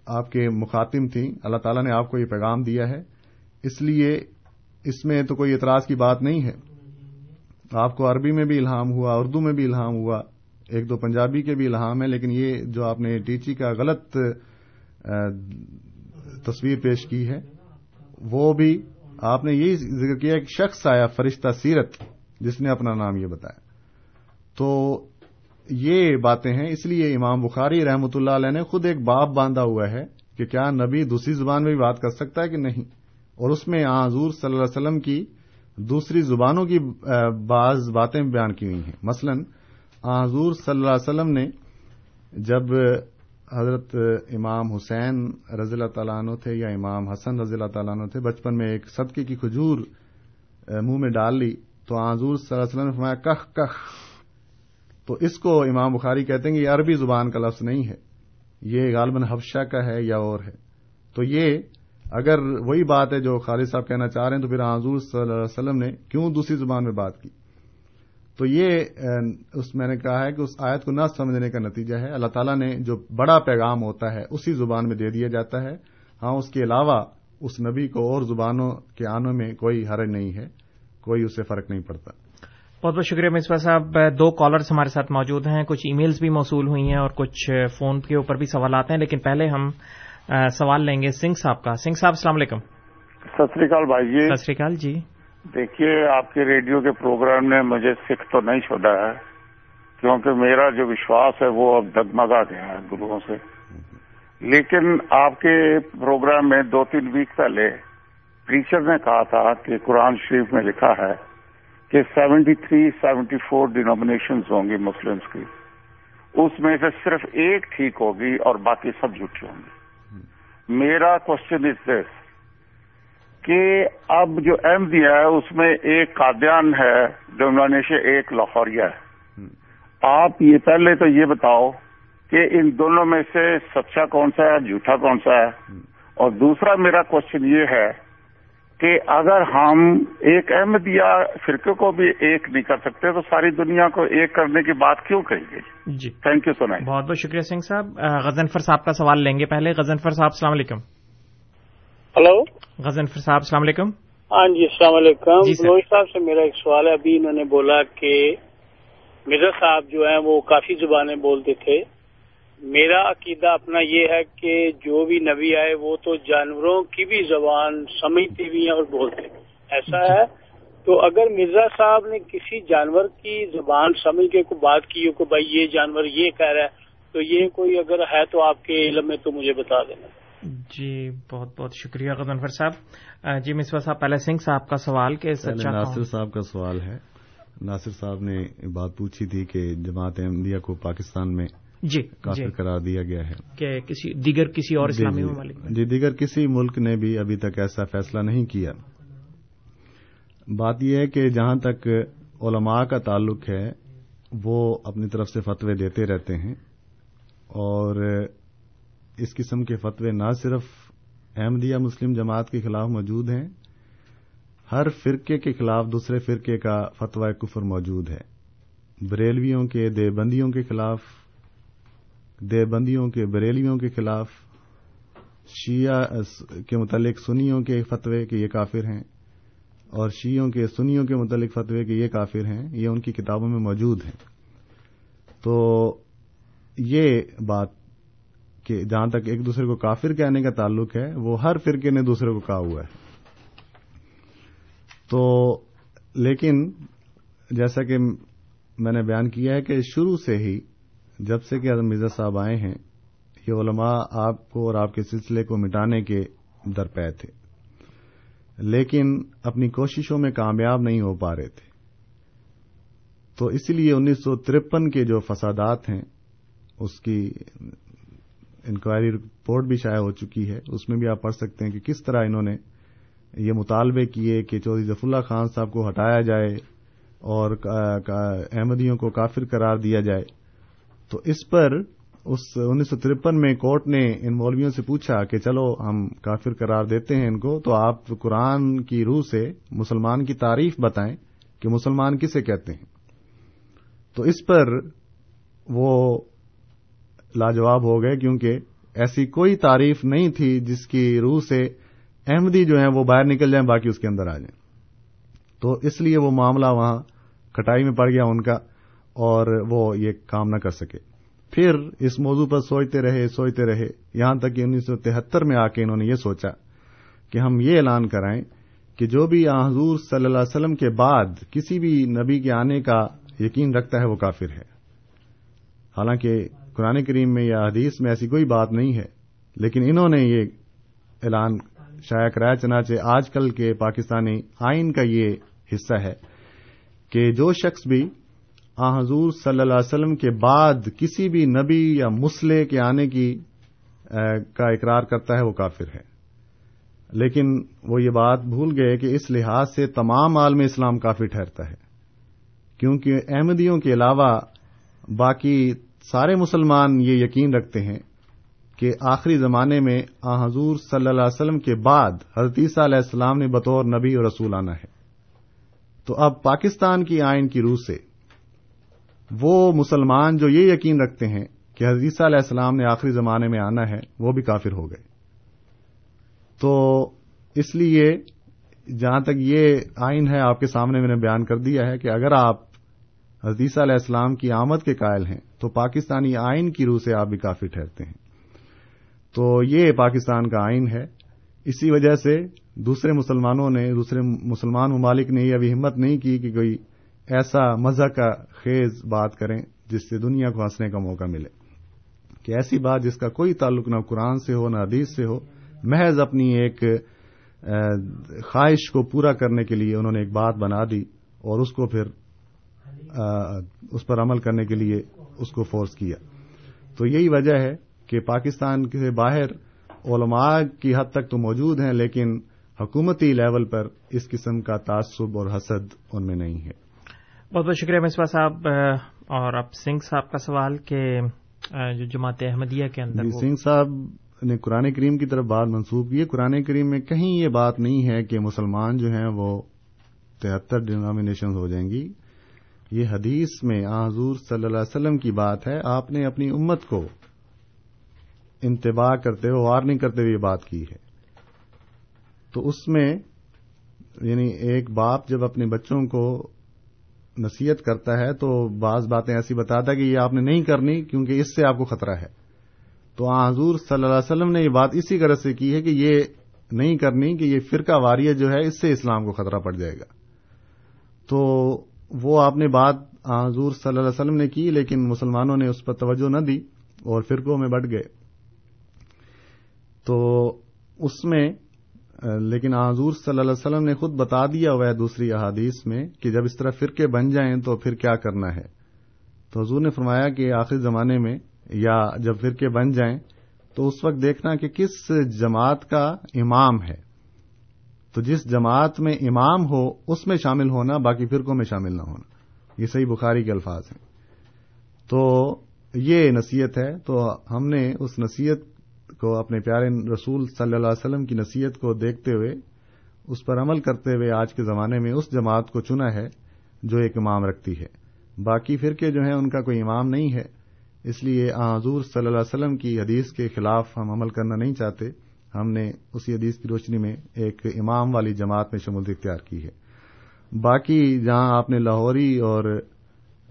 آپ کے مخاطم تھیں، اللہ تعالیٰ نے آپ کو یہ پیغام دیا ہے۔ اس لیے اس میں تو کوئی اعتراض کی بات نہیں ہے۔ آپ کو عربی میں بھی الہام ہوا، اردو میں بھی الہام ہوا۔ ایک دو پنجابی کے بھی الہام ہے لیکن یہ جو آپ نے ٹیچی کا غلط تصویر پیش کی ہے، وہ بھی آپ نے یہی ذکر کیا کہ شخص آیا، فرشتہ سیرت، جس نے اپنا نام یہ بتایا۔ تو یہ باتیں ہیں، اس لیے امام بخاری رحمۃ اللہ علیہ نے خود ایک باب باندھا ہوا ہے کہ کیا نبی دوسری زبان میں بھی بات کر سکتا ہے کہ نہیں؟ اور اس میں حضور صلی اللہ علیہ وسلم کی دوسری زبانوں کی بعض باتیں بیان کی ہوئی ہیں۔ مثلا ہاں، حضور صلی اللہ علیہ وسلم نے جب حضرت امام حسین رضی اللہ تعالیٰ عنہ تھے یا امام حسن رضی اللہ تعالیٰ عنہ تھے، بچپن میں ایک صدقے کی کھجور منہ میں ڈال لی، تو ہاں، حضور صلی اللہ علیہ وسلم نے فرمایا، کخ کخ۔ تو اس کو امام بخاری کہتے ہیں کہ یہ عربی زبان کا لفظ نہیں ہے، یہ غالباً حفشہ کا ہے یا اور ہے۔ تو یہ اگر وہی بات ہے جو خالد صاحب کہنا چاہ رہے ہیں، تو پھر ہاں، حضور صلی اللہ علیہ وسلم نے کیوں دوسری زبان میں بات کی؟ تو یہ اس میں نے کہا ہے کہ اس آیت کو نہ سمجھنے کا نتیجہ ہے۔ اللہ تعالیٰ نے جو بڑا پیغام ہوتا ہے اسی زبان میں دے دیا جاتا ہے۔ ہاں اس کے علاوہ اس نبی کو اور زبانوں کے آنوں میں کوئی حرج نہیں ہے کوئی اسے فرق نہیں پڑتا۔ بہت بہت شکریہ مصباح صاحب۔ دو کالرز ہمارے ساتھ موجود ہیں۔ کچھ ای میلز بھی موصول ہوئی ہیں اور کچھ فون کے اوپر بھی سوالات ہیں لیکن پہلے ہم سوال لیں گے سنگھ صاحب کا۔ سنگھ صاحب السلام علیکم۔ ست سریکال بھائی جی۔ ست سریکال جی۔ دیکھیے، آپ کے ریڈیو کے پروگرام نے مجھے سکھ تو نہیں چھوڑا ہے، کیونکہ میرا جو وشواس ہے وہ اب دگمگا گیا ہے گروؤں سے۔ لیکن آپ کے پروگرام میں دو تین ویک پہلے ٹیچر نے کہا تھا کہ قرآن شریف میں لکھا ہے کہ seventy three seventy four denominations ہوں گی مسلمس کی۔ اس میں سے صرف ایک ٹھیک ہوگی اور باقی سب جھوٹی ہوں گی میرا کوشچن از دس کہ اب جو احمدیہ ہے اس میں ایک قادیان ہے ڈومینیشن ایک لاہوریہ ہے۔ آپ یہ پہلے تو یہ بتاؤ کہ ان دونوں میں سے سچا کون سا ہے جھوٹا کون سا ہے؟ اور دوسرا میرا کوشچن یہ ہے کہ اگر ہم ایک احمدیہ فرقے کو بھی ایک نہیں کر سکتے تو ساری دنیا کو ایک کرنے کی بات کیوں کہی گئی جی۔ تھینک یو سو مچ بہت بہت شکریہ سنگھ صاحب۔ غزنفر صاحب کا سوال لیں گے پہلے۔ غزنفر صاحب السلام علیکم۔ ہلو غزنفر صاحب السلام علیکم۔ ہاں جی السلام علیکم۔ جی روہت صاحب سے میرا ایک سوال ہے۔ ابھی انہوں نے بولا کہ مرزا صاحب جو ہیں وہ کافی زبانیں بولتے تھے۔ میرا عقیدہ اپنا یہ ہے کہ جو بھی نبی آئے وہ تو جانوروں کی بھی زبان سمجھتے بھی ہیں اور بولتے بھی ایسا ہے؟ تو اگر مرزا صاحب نے کسی جانور کی زبان سمجھ کے کوئی بات کی ہو کہ بھائی یہ جانور یہ کہہ رہا ہے تو یہ کوئی اگر ہے تو آپ کے علم میں تو مجھے بتا دینا۔ جی بہت بہت شکریہ غزنفر صاحب۔ جی مصباح صاحب پہلے سنگھ صاحب کا سوال کہ سچا ناصر صاحب کا سوال ہے۔ ناصر صاحب نے بات پوچھی تھی کہ جماعت احمدیہ کو پاکستان میں جی کافر قرار دیا گیا ہے۔ کہ کسی دیگر کسی اور اسلامی ممالک میں۔ جی دیگر کسی ملک نے بھی ابھی تک ایسا فیصلہ نہیں کیا۔ بات یہ ہے کہ جہاں تک علماء کا تعلق ہے وہ اپنی طرف سے فتوے دیتے رہتے ہیں اور اس قسم کے فتوے نہ صرف احمدیہ مسلم جماعت کے خلاف موجود ہیں، ہر فرقے کے خلاف دوسرے فرقے کا فتویٰ کفر موجود ہے۔ بریلویوں کے دیوبندیوں کے خلاف، دیوبندیوں کے بریلیوں کے خلاف، شیعہ کے متعلق سنیوں کے فتوے کہ یہ کافر ہیں اور شیعوں کے سنیوں کے متعلق فتوے کہ یہ کافر ہیں، یہ ان کی کتابوں میں موجود ہیں۔ تو یہ بات کہ جہاں تک ایک دوسرے کو کافر کہنے کا تعلق ہے، وہ ہر فرقے نے دوسرے کو کہا ہوا ہے۔ تو لیکن جیسا کہ میں نے بیان کیا ہے کہ شروع سے ہی جب سے کہ مرزا صاحب آئے ہیں، یہ علماء آپ کو اور آپ کے سلسلے کو مٹانے کے درپے تھے۔ لیکن اپنی کوششوں میں کامیاب نہیں ہو پا رہے تھے۔ تو اسی لیے انیس سو ترپن کے جو فسادات ہیں، اس کی انکوائری رپورٹ بھی شائع ہو چکی ہے۔ اس میں بھی آپ پڑھ سکتے ہیں کہ کس طرح انہوں نے یہ مطالبے کیے کہ چودھری ظف اللہ خان صاحب کو ہٹایا جائے اور احمدیوں کو کافر قرار دیا جائے۔ تو اس پر اس انیس سو ترپن میں کورٹ نے ان مولویوں سے پوچھا کہ چلو ہم کافر قرار دیتے ہیں ان کو، تو آپ قرآن کی روح سے مسلمان کی تعریف بتائیں کہ مسلمان کسے کہتے ہیں۔ تو اس پر وہ لاجواب ہو گئے کیونکہ ایسی کوئی تعریف نہیں تھی جس کی روح سے احمدی جو ہیں وہ باہر نکل جائیں، باقی اس کے اندر آ جائیں۔ تو اس لیے وہ معاملہ وہاں کٹائی میں پڑ گیا ان کا اور وہ یہ کام نہ کر سکے۔ پھر اس موضوع پر سوچتے رہے سوچتے رہے۔ یہاں تک کہ انیس سو تہتر میں آ کے انہوں نے یہ سوچا کہ ہم یہ اعلان کرائیں کہ جو بھی حضور صلی اللہ علیہ وسلم کے بعد کسی بھی نبی کے آنے کا یقین رکھتا ہے وہ کافر ہے۔ حالانکہ قرآن کریم میں یا حدیث میں ایسی کوئی بات نہیں ہے۔ لیکن انہوں نے یہ اعلان شائع کرایا، چنانچہ آج کل کے پاکستانی آئین کا یہ حصہ ہے کہ جو شخص بھی آ حضور صلی اللہ علیہ وسلم کے بعد کسی بھی نبی یا مسلح کے آنے کی کا اقرار کرتا ہے، وہ کافر ہے۔ لیکن وہ یہ بات بھول گئے کہ اس لحاظ سے تمام عالم اسلام کافی ٹھہرتا ہے۔ کیونکہ احمدیوں کے علاوہ باقی سارے مسلمان یہ یقین رکھتے ہیں کہ آخری زمانے میں آ حضور صلی اللہ علیہ وسلم کے بعد حضرت عیسیٰ علیہ السلام نے بطور نبی اور رسول آنا ہے۔ تو اب پاکستان کی آئین کی روح سے وہ مسلمان جو یہ یقین رکھتے ہیں کہ حضرت عیسیٰ علیہ السلام نے آخری زمانے میں آنا ہے، وہ بھی کافر ہو گئے۔ تو اس لیے جہاں تک یہ آئین ہے، آپ کے سامنے میں نے بیان کر دیا ہے کہ اگر آپ حدیثہ علیہ السلام کی آمد کے قائل ہیں، تو پاکستانی آئین کی روح سے آپ بھی کافی ٹھہرتے ہیں۔ تو یہ پاکستان کا آئین ہے۔ اسی وجہ سے دوسرے مسلمانوں نے، دوسرے مسلمان ممالک نے یہ ابھی ہمت نہیں کی کہ کوئی ایسا مزہ کا خیز بات کریں جس سے دنیا کو ہنسنے کا موقع ملے۔ کہ ایسی بات جس کا کوئی تعلق نہ قرآن سے ہو، نہ حدیث سے ہو، محض اپنی ایک خواہش کو پورا کرنے کے لیے انہوں نے ایک بات بنا دی اور اس کو پھر اس پر عمل کرنے کے لیے اس کو فورس کیا۔ تو یہی وجہ ہے کہ پاکستان کے باہر علماء کی حد تک تو موجود ہیں لیکن حکومتی لیول پر اس قسم کا تعصب اور حسد ان میں نہیں ہے۔ بہت بہت شکریہ مصباح صاحب اور اب سنگھ صاحب کا سوال کہ جو جماعت احمدیہ کے اندر جی، سنگھ صاحب نے قرآن کریم کی طرف بات منسوخ کی ہے۔ قرآن کریم میں کہیں یہ بات نہیں ہے کہ مسلمان جو ہیں وہ تہتر ڈینامینیشن ہو جائیں گی۔ یہ حدیث میں حضور صلی اللہ علیہ وسلم کی بات ہے، آپ نے اپنی امت کو انتباہ کرتے ہوئے وارننگ کرتے ہوئے یہ بات کی ہے۔ تو اس میں یعنی ایک باپ جب اپنے بچوں کو نصیحت کرتا ہے، تو بعض باتیں ایسی بتاتا ہے کہ یہ آپ نے نہیں کرنی کیونکہ اس سے آپ کو خطرہ ہے۔ تو حضور صلی اللہ علیہ وسلم نے یہ بات اسی طرح سے کی ہے کہ یہ نہیں کرنی کہ یہ فرقہ واریت جو ہے، اس سے اسلام کو خطرہ پڑ جائے گا۔ تو وہ آپ نے بات حضور صلی اللہ علیہ وسلم نے کی، لیکن مسلمانوں نے اس پر توجہ نہ دی اور فرقوں میں بڑھ گئے۔ تو اس میں لیکن حضور صلی اللہ علیہ وسلم نے خود بتا دیا ہوا ہے دوسری احادیث میں کہ جب اس طرح فرقے بن جائیں تو پھر کیا کرنا ہے۔ تو حضور نے فرمایا کہ آخری زمانے میں یا جب فرقے بن جائیں تو اس وقت دیکھنا کہ کس جماعت کا امام ہے۔ تو جس جماعت میں امام ہو، اس میں شامل ہونا، باقی فرقوں میں شامل نہ ہونا۔ یہ صحیح بخاری کے الفاظ ہیں۔ تو یہ نصیحت ہے۔ تو ہم نے اس نصیحت کو اپنے پیارے رسول صلی اللہ علیہ وسلم کی نصیحت کو دیکھتے ہوئے، اس پر عمل کرتے ہوئے آج کے زمانے میں اس جماعت کو چنا ہے جو ایک امام رکھتی ہے۔ باقی فرقے جو ہیں، ان کا کوئی امام نہیں ہے۔ اس لیے حضور صلی اللہ علیہ وسلم کی حدیث کے خلاف ہم عمل کرنا نہیں چاہتے۔ ہم نے اسی حدیث کی روشنی میں ایک امام والی جماعت میں شمولیت اختیار کی ہے۔ باقی جہاں آپ نے لاہوری اور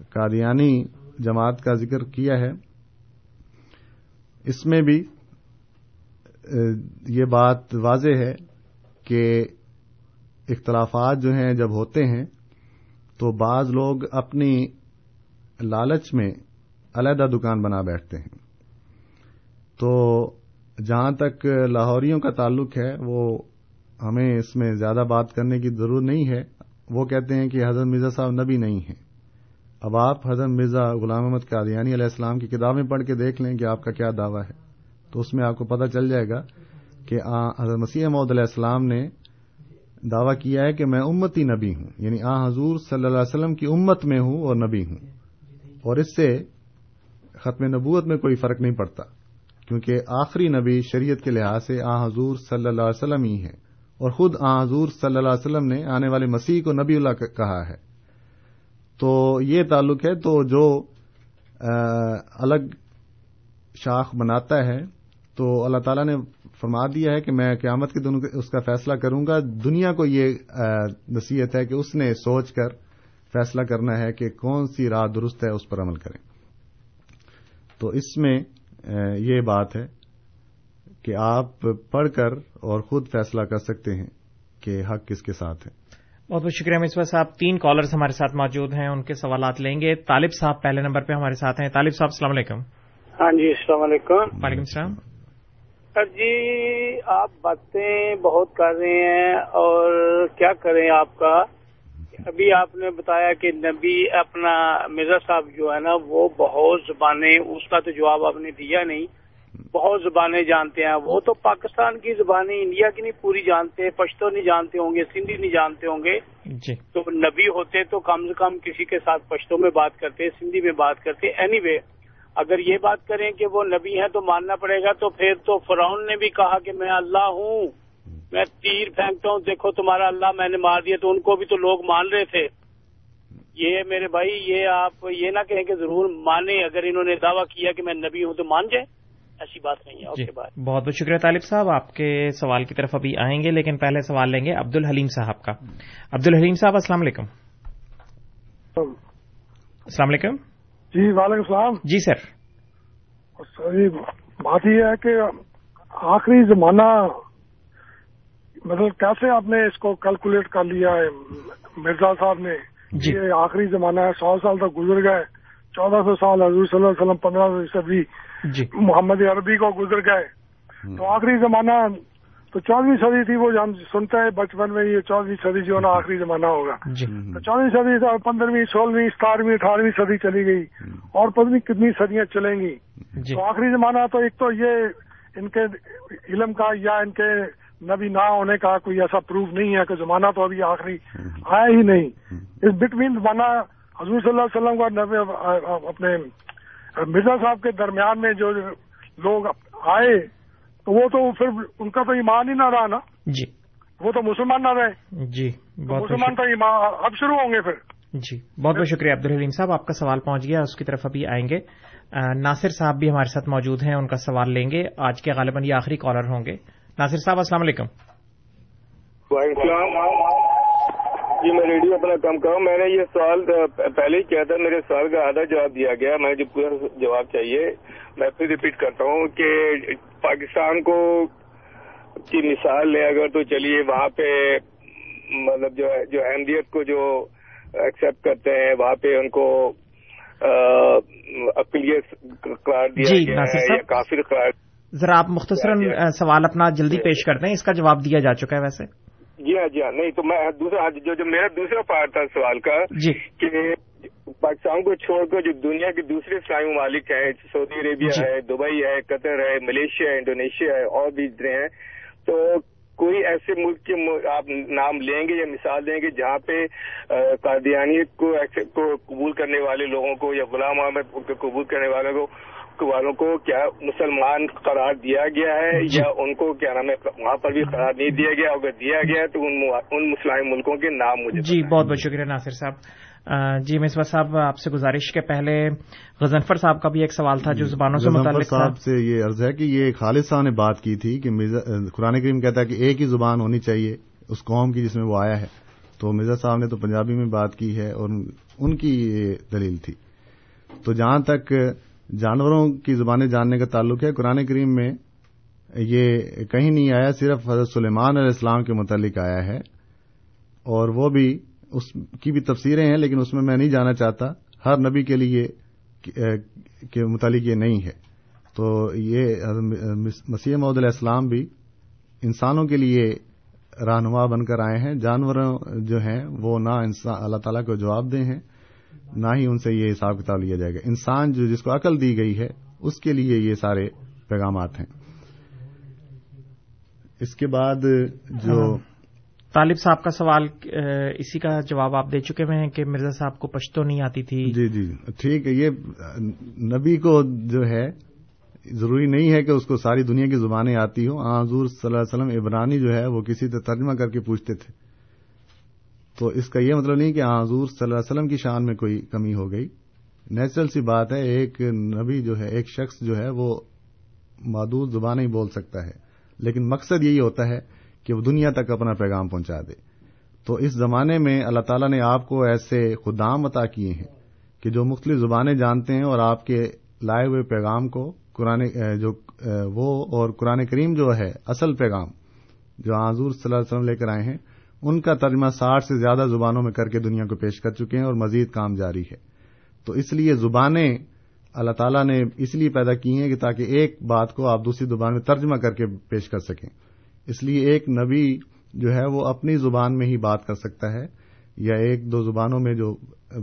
قادیانی جماعت کا ذکر کیا ہے، اس میں بھی یہ بات واضح ہے کہ اختلافات جو ہیں جب ہوتے ہیں، تو بعض لوگ اپنی لالچ میں علیحدہ دکان بنا بیٹھتے ہیں۔ تو جہاں تک لاہوریوں کا تعلق ہے، وہ ہمیں اس میں زیادہ بات کرنے کی ضرورت نہیں ہے۔ وہ کہتے ہیں کہ حضرت مرزا صاحب نبی نہیں ہیں۔ اب آپ حضرت مرزا غلام محمد قادیانی علیہ السلام کی کتابیں پڑھ کے دیکھ لیں کہ آپ کا کیا دعویٰ ہے۔ تو اس میں آپ کو پتہ چل جائے گا کہ حضرت مسیح محدود علیہ السلام نے دعویٰ کیا ہے کہ میں امتی نبی ہوں۔ یعنی آ، حضور صلی اللہ علیہ وسلم کی امت میں ہوں اور نبی ہوں۔ اور اس سے ختم نبوت میں کوئی فرق نہیں پڑتا۔ کیونکہ آخری نبی شریعت کے لحاظ سے آ حضور صلی اللہ علیہ وسلم ہی ہے اور خود آ حضور صلی اللہ علیہ وسلم نے آنے والے مسیح کو نبی اللہ کہا ہے۔ تو یہ تعلق ہے، تو جو الگ شاخ بناتا ہے، تو اللہ تعالیٰ نے فرما دیا ہے کہ میں قیامت کے دنوں اس کا فیصلہ کروں گا۔ دنیا کو یہ نصیحت ہے کہ اس نے سوچ کر فیصلہ کرنا ہے کہ کون سی راہ درست ہے، اس پر عمل کریں۔ تو اس میں یہ بات ہے کہ آپ پڑھ کر اور خود فیصلہ کر سکتے ہیں کہ حق کس کے ساتھ ہے۔ بہت بہت شکریہ مصباح صاحب۔ تین کالرز ہمارے ساتھ موجود ہیں ان کے سوالات لیں گے۔ طالب صاحب پہلے نمبر پہ ہمارے ساتھ ہیں۔ طالب صاحب السلام علیکم۔ ہاں جی السلام علیکم۔ وعلیکم السلام۔ سر جی آپ باتیں بہت کر رہے ہیں اور کیا کریں آپ کا؟ ابھی آپ نے بتایا کہ نبی اپنا مرزا صاحب جو ہے نا وہ بہت زبانیں اس کا تو جواب آپ نے دیا نہیں۔ بہت زبانیں جانتے ہیں۔ وہ تو پاکستان کی زبانیں انڈیا کی نہیں پوری جانتے پشتو نہیں جانتے ہوں گے سندھی نہیں جانتے ہوں گے۔ جی۔ تو نبی ہوتے تو کم سے کم کسی کے ساتھ پشتوں میں بات کرتے سندھی میں بات کرتے۔ اینی وے اگر یہ بات کریں کہ وہ نبی ہیں تو ماننا پڑے گا۔ تو پھر تو فرعون نے بھی کہا کہ میں اللہ ہوں۔ میں تیر پھینکتا ہوں دیکھو تمہارا اللہ میں نے مار دیا تو ان کو بھی تو لوگ مان رہے تھے۔ یہ میرے بھائی یہ آپ یہ نہ کہیں کہ ضرور مانے اگر انہوں نے دعویٰ کیا کہ میں نبی ہوں تو مان جائیں۔ ایسی بات نہیں ہے جی اوکے بات بہت بہت شکریہ طالب صاحب آپ کے سوال کی طرف ابھی آئیں گے لیکن پہلے سوال لیں گے عبد الحلیم صاحب کا۔ عبد الحلیم صاحب السلام علیکم۔ السلام علیکم۔ جی وعلیکم السلام۔ جی سر۔ بات یہ ہے کہ آخری زمانہ مطلب کیسے آپ نے اس کو کیلکولیٹ کر لیا ہے؟ مرزا صاحب نے جی۔ یہ آخری زمانہ ہے سو سال تک گزر گئے چودہ سو سال حضور صلی اللہ علیہ وسلم پندرہ سو عیسوی جی۔ محمد عربی کو گزر گئے۔ تو آخری زمانہ تو چودہویں صدی تھی وہ ہم سنتے ہیں بچپن میں یہ چودہویں صدی جو ہے نا آخری زمانہ ہوگا۔ جی۔ تو چودہویں صدی پندرہویں سولہویں ستارہویں اٹھارہویں صدی چلی گئی۔ اور پتہ نہیں کتنی صدیاں چلیں گی۔ جی۔ تو آخری زمانہ تو ایک تو یہ ان کے علم کا یا ان کے نبی نہ ہونے کا کوئی ایسا پروف نہیں ہے کہ زمانہ تو ابھی آخری آیا ہی نہیں۔ اس بٹوین زمانہ حضور صلی اللہ علیہ وسلم کا نبی اپنے مرزا صاحب کے درمیان میں جو لوگ آئے تو وہ تو پھر ان کا تو ایمان ہی نہ رہا نا۔ جی۔ وہ تو مسلمان نہ رہے۔ جی مسلمان تو ایمان اب شروع ہوں گے پھر۔ جی بہت بہت شکریہ۔ عبد الحلیم صاحب آپ کا سوال پہنچ گیا اس کی طرف ابھی آئیں گے۔ ناصر صاحب بھی ہمارے ساتھ موجود ہیں ان کا سوال لیں گے۔ آج کے غالباً یہ آخری کالر ہوں گے۔ ناصر صاحب السلام علیکم۔ وعلیکم السلام۔ جی میں ریڈیو اپنا کم کروں۔ میں نے یہ سوال پہلے ہی کیا تھا میرے سوال کا آدھا جواب دیا گیا۔ میں جو پورا جواب چاہیے میں پھر ریپیٹ کرتا ہوں کہ پاکستان کو کی مثال لے اگر تو چلیے وہاں پہ مطلب جو ہے جو احمدیت کو جو ایکسپٹ کرتے ہیں وہاں پہ ان کو اقلیت قرار دیا جی، گیا ہے۔ یا کافر قرار ذرا آپ مختصراً آ، سوال اپنا جلدی پیش کر دیں اس کا جواب دیا جا چکا ہے ویسے۔ جی ہاں جی ہاں نہیں تو میں دوسرا جو جو میرا دوسرا پارٹ تھا سوال کا جی۔ کہ پاکستان کو چھوڑ کر جو دنیا کے دوسرے اسلامی ممالک ہیں سعودی عربیہ جی۔ ہے دبئی ہے قطر ہے ملیشیا ہے انڈونیشیا ہے اور بھی ہیں۔ تو کوئی ایسے ملک کے آپ نام لیں گے یا مثال دیں گے جہاں پہ قادیانیت کو قبول کرنے والے لوگوں کو یا غلام احمد کو قبول کرنے والوں کو والوں کو کیا مسلمان قرار دیا گیا ہے جی۔ یا ان کو کیا نام ہے وہاں پر بھی قرار نہیں دیا گیا اگر دیا گیا تو ان ان مسلم ملکوں کے نام مجھے جی بہت بہت شکریہ ناصر صاحب۔ جی مصباح صاحب آپ سے گزارش کے پہلے غزنفر صاحب کا بھی ایک سوال تھا جو زبانوں سے متعلق صاحب سے یہ عرض ہے کہ یہ خالد صاحب نے بات کی تھی کہ مرزا قرآن کریم کہتا ہے کہ ایک ہی زبان ہونی چاہیے اس قوم کی جس میں وہ آیا ہے۔ تو مرزا صاحب نے تو پنجابی میں بات کی ہے اور ان کی یہ دلیل تھی۔ تو جہاں تک جانوروں کی زبانیں جاننے کا تعلق ہے۔ قرآن کریم میں یہ کہیں نہیں آیا، صرف حضرت سلیمان علیہ السلام کے متعلق آیا ہے۔ اور وہ بھی اس کی بھی تفسیریں ہیں، لیکن اس میں میں نہیں جانا چاہتا۔ ہر نبی کے لیے کے متعلق یہ نہیں ہے۔ تو یہ مسیح محدود علیہ السلام بھی انسانوں کے لیے رہنما بن کر آئے ہیں۔ جانوروں جو ہیں، وہ نہ انسان، اللہ تعالیٰ کو جواب دے ہیں۔ نہ ہی ان سے یہ حساب کتاب لیا جائے گا۔ انسان جو جس کو عقل دی گئی ہے اس کے لیے یہ سارے پیغامات ہیں۔ اس کے بعد جو طالب صاحب کا سوال اسی کا جواب آپ دے چکے ہوئے ہیں کہ مرزا صاحب کو پشتو نہیں آتی تھی۔ جی جی ٹھیک ہے۔ یہ نبی کو جو ہے ضروری نہیں ہے کہ اس کو ساری دنیا کی زبانیں آتی ہوں۔ حضور صلی اللہ علیہ وسلم عبرانی جو ہے وہ کسی سے ترجمہ کر کے پوچھتے تھے۔ تو اس کا یہ مطلب نہیں کہ ہاں حضور صلی اللہ علیہ وسلم کی شان میں کوئی کمی ہو گئی۔ نیچرل سی بات ہے، ایک نبی جو ہے، ایک شخص جو ہے، وہ معدود زبانیں ہی بول سکتا ہے۔ لیکن مقصد یہی ہوتا ہے کہ وہ دنیا تک اپنا پیغام پہنچا دے۔ تو اس زمانے میں اللہ تعالیٰ نے آپ کو ایسے خدام عطا کیے ہیں کہ جو مختلف زبانیں جانتے ہیں اور آپ کے لائے ہوئے پیغام کو قرآن، جو، وہ اور قرآن کریم جو ہے، اصل پیغام جو حضور صلی اللہ علیہ وسلم لے کر آئے ہیں ان کا ترجمہ ساٹھ سے زیادہ زبانوں میں کر کے دنیا کو پیش کر چکے ہیں اور مزید کام جاری ہے۔ تو اس لیے زبانیں اللہ تعالیٰ نے اس لیے پیدا کی ہیں کہ تاکہ ایک بات کو آپ دوسری زبان میں ترجمہ کر کے پیش کر سکیں۔ اس لیے ایک نبی جو ہے وہ اپنی زبان میں ہی بات کر سکتا ہے یا ایک دو زبانوں میں جو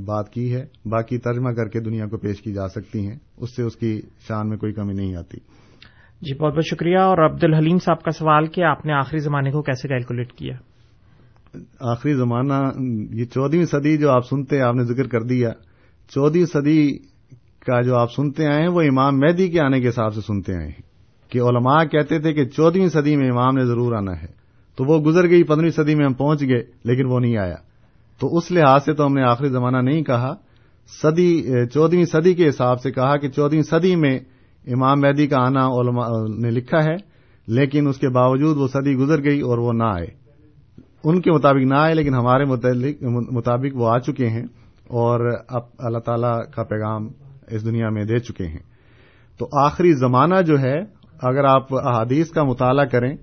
بات کی ہے، باقی ترجمہ کر کے دنیا کو پیش کی جا سکتی ہیں۔ اس سے اس کی شان میں کوئی کمی نہیں آتی۔ جی بہت بہت شکریہ۔ اور عبد الحلیم صاحب کا سوال کہ آپ نے آخری زمانے کو کیسے کیلکولیٹ کیا؟ آخری زمانہ، یہ چودہویں صدی جو آپ سنتے آپ نے ذکر کر دیا۔ چودہویں صدی کا جو آپ سنتے آئے ہیں، وہ امام مہدی کے آنے کے حساب سے سنتے آئے ہیں کہ علماء کہتے تھے کہ چودہویں صدی میں امام نے ضرور آنا ہے۔ تو وہ گزر گئی، پندرہویں صدی میں ہم پہنچ گئے، لیکن وہ نہیں آیا۔ تو اس لحاظ سے تو ہم نے آخری زمانہ نہیں کہا۔ صدی، چودہویں صدی کے حساب سے کہا کہ چودہویں صدی میں امام مہدی کا آنا علماء نے لکھا ہے، لیکن اس کے باوجود وہ صدی گزر گئی اور وہ نہ آئے۔ ان کے مطابق نہ آئے، لیکن ہمارے مطابق وہ آ چکے ہیں اور اب اللہ تعالی کا پیغام اس دنیا میں دے چکے ہیں۔ تو آخری زمانہ جو ہے، اگر آپ احادیث کا مطالعہ کریں،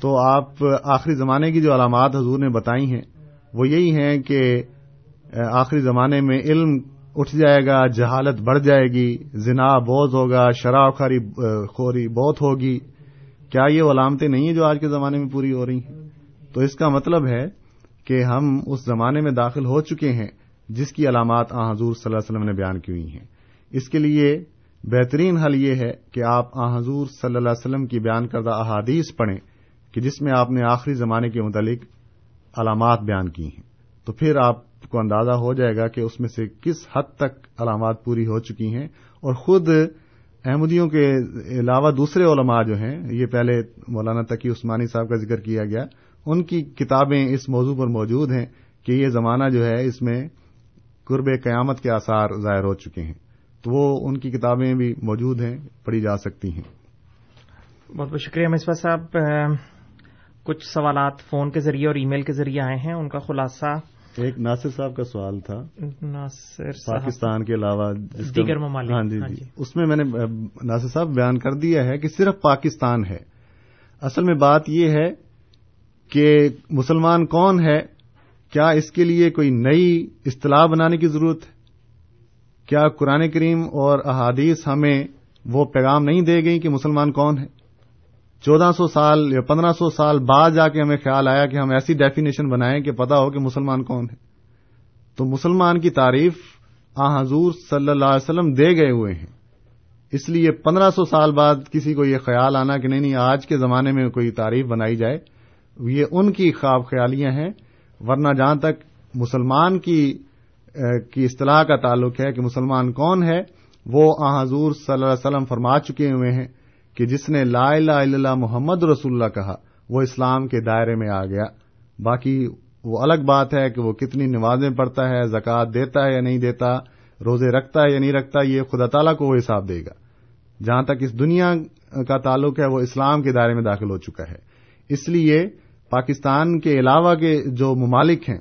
تو آپ آخری زمانے کی جو علامات حضور نے بتائی ہیں، وہ یہی ہیں کہ آخری زمانے میں علم اٹھ جائے گا، جہالت بڑھ جائے گی، زنا بوز ہوگا شراب خوری بہت ہوگی۔ کیا یہ علامتیں نہیں ہیں جو آج کے زمانے میں پوری ہو رہی ہیں؟ تو اس کا مطلب ہے کہ ہم اس زمانے میں داخل ہو چکے ہیں جس کی علامات آ حضور صلی اللہ علیہ وسلم نے بیان کی ہوئی ہیں۔ اس کے لیے بہترین حل یہ ہے کہ آپ آ حضور صلی اللہ علیہ وسلم کی بیان کردہ احادیث پڑھیں کہ جس میں آپ نے آخری زمانے کے متعلق علامات بیان کی ہیں۔ تو پھر آپ کو اندازہ ہو جائے گا کہ اس میں سے کس حد تک علامات پوری ہو چکی ہیں۔ اور خود احمدیوں کے علاوہ دوسرے علماء جو ہیں، یہ پہلے مولانا تقی عثمانی صاحب کا ذکر کیا گیا۔ ان کی کتابیں اس موضوع پر موجود ہیں کہ یہ زمانہ جو ہے اس میں قرب قیامت کے آثار ظاہر ہو چکے ہیں۔ تو وہ ان کی کتابیں بھی موجود ہیں پڑھی جا سکتی ہیں۔ بہت بہت شکریہ مصباح صاحب۔ کچھ سوالات فون کے ذریعے اور ای میل کے ذریعے آئے ہیں ان کا خلاصہ۔ ایک ناصر صاحب کا سوال تھا۔ ناصر پاکستان کے علاوہ دیگر ممالک۔ ہاں جی۔ جی۔ اس میں میں نے ناصر صاحب بیان کر دیا ہے کہ صرف پاکستان ہے۔ اصل میں بات یہ ہے کہ مسلمان کون ہے؟ کیا اس کے لیے کوئی نئی اصطلاح بنانے کی ضرورت ہے؟ کیا قرآن کریم اور احادیث ہمیں وہ پیغام نہیں دے گئی کہ مسلمان کون ہے چودہ سو سال یا پندرہ سو سال بعد جا کے ہمیں خیال آیا کہ ہم ایسی ڈیفینیشن بنائیں کہ پتا ہو کہ مسلمان کون ہے تو مسلمان کی تعریف آ حضور صلی اللہ علیہ وسلم دے گئے ہوئے ہیں۔ اس لیے پندرہ سو سال بعد کسی کو یہ خیال آنا کہ نہیں نہیں، آج کے زمانے میں کوئی تعریف بنائی جائے۔ یہ ان کی خواب خیالیاں ہیں، ورنہ جہاں تک مسلمان کی کی اصطلاح کا تعلق ہے کہ مسلمان کون ہے، وہ آ حضور صلی اللہ علیہ وسلم فرما چکے ہوئے ہیں کہ جس نے لا الہ الا اللہ محمد رسول اللہ کہا، وہ اسلام کے دائرے میں آ گیا۔ باقی وہ الگ بات ہے کہ وہ کتنی نمازیں پڑھتا ہے، زکوٰۃ دیتا ہے یا نہیں دیتا، روزے رکھتا ہے یا نہیں رکھتا، یہ خدا تعالیٰ کو وہ حساب دے گا۔ جہاں تک اس دنیا کا تعلق ہے، وہ اسلام کے دائرے میں داخل ہو چکا ہے۔ اس لیے پاکستان کے علاوہ کے جو ممالک ہیں،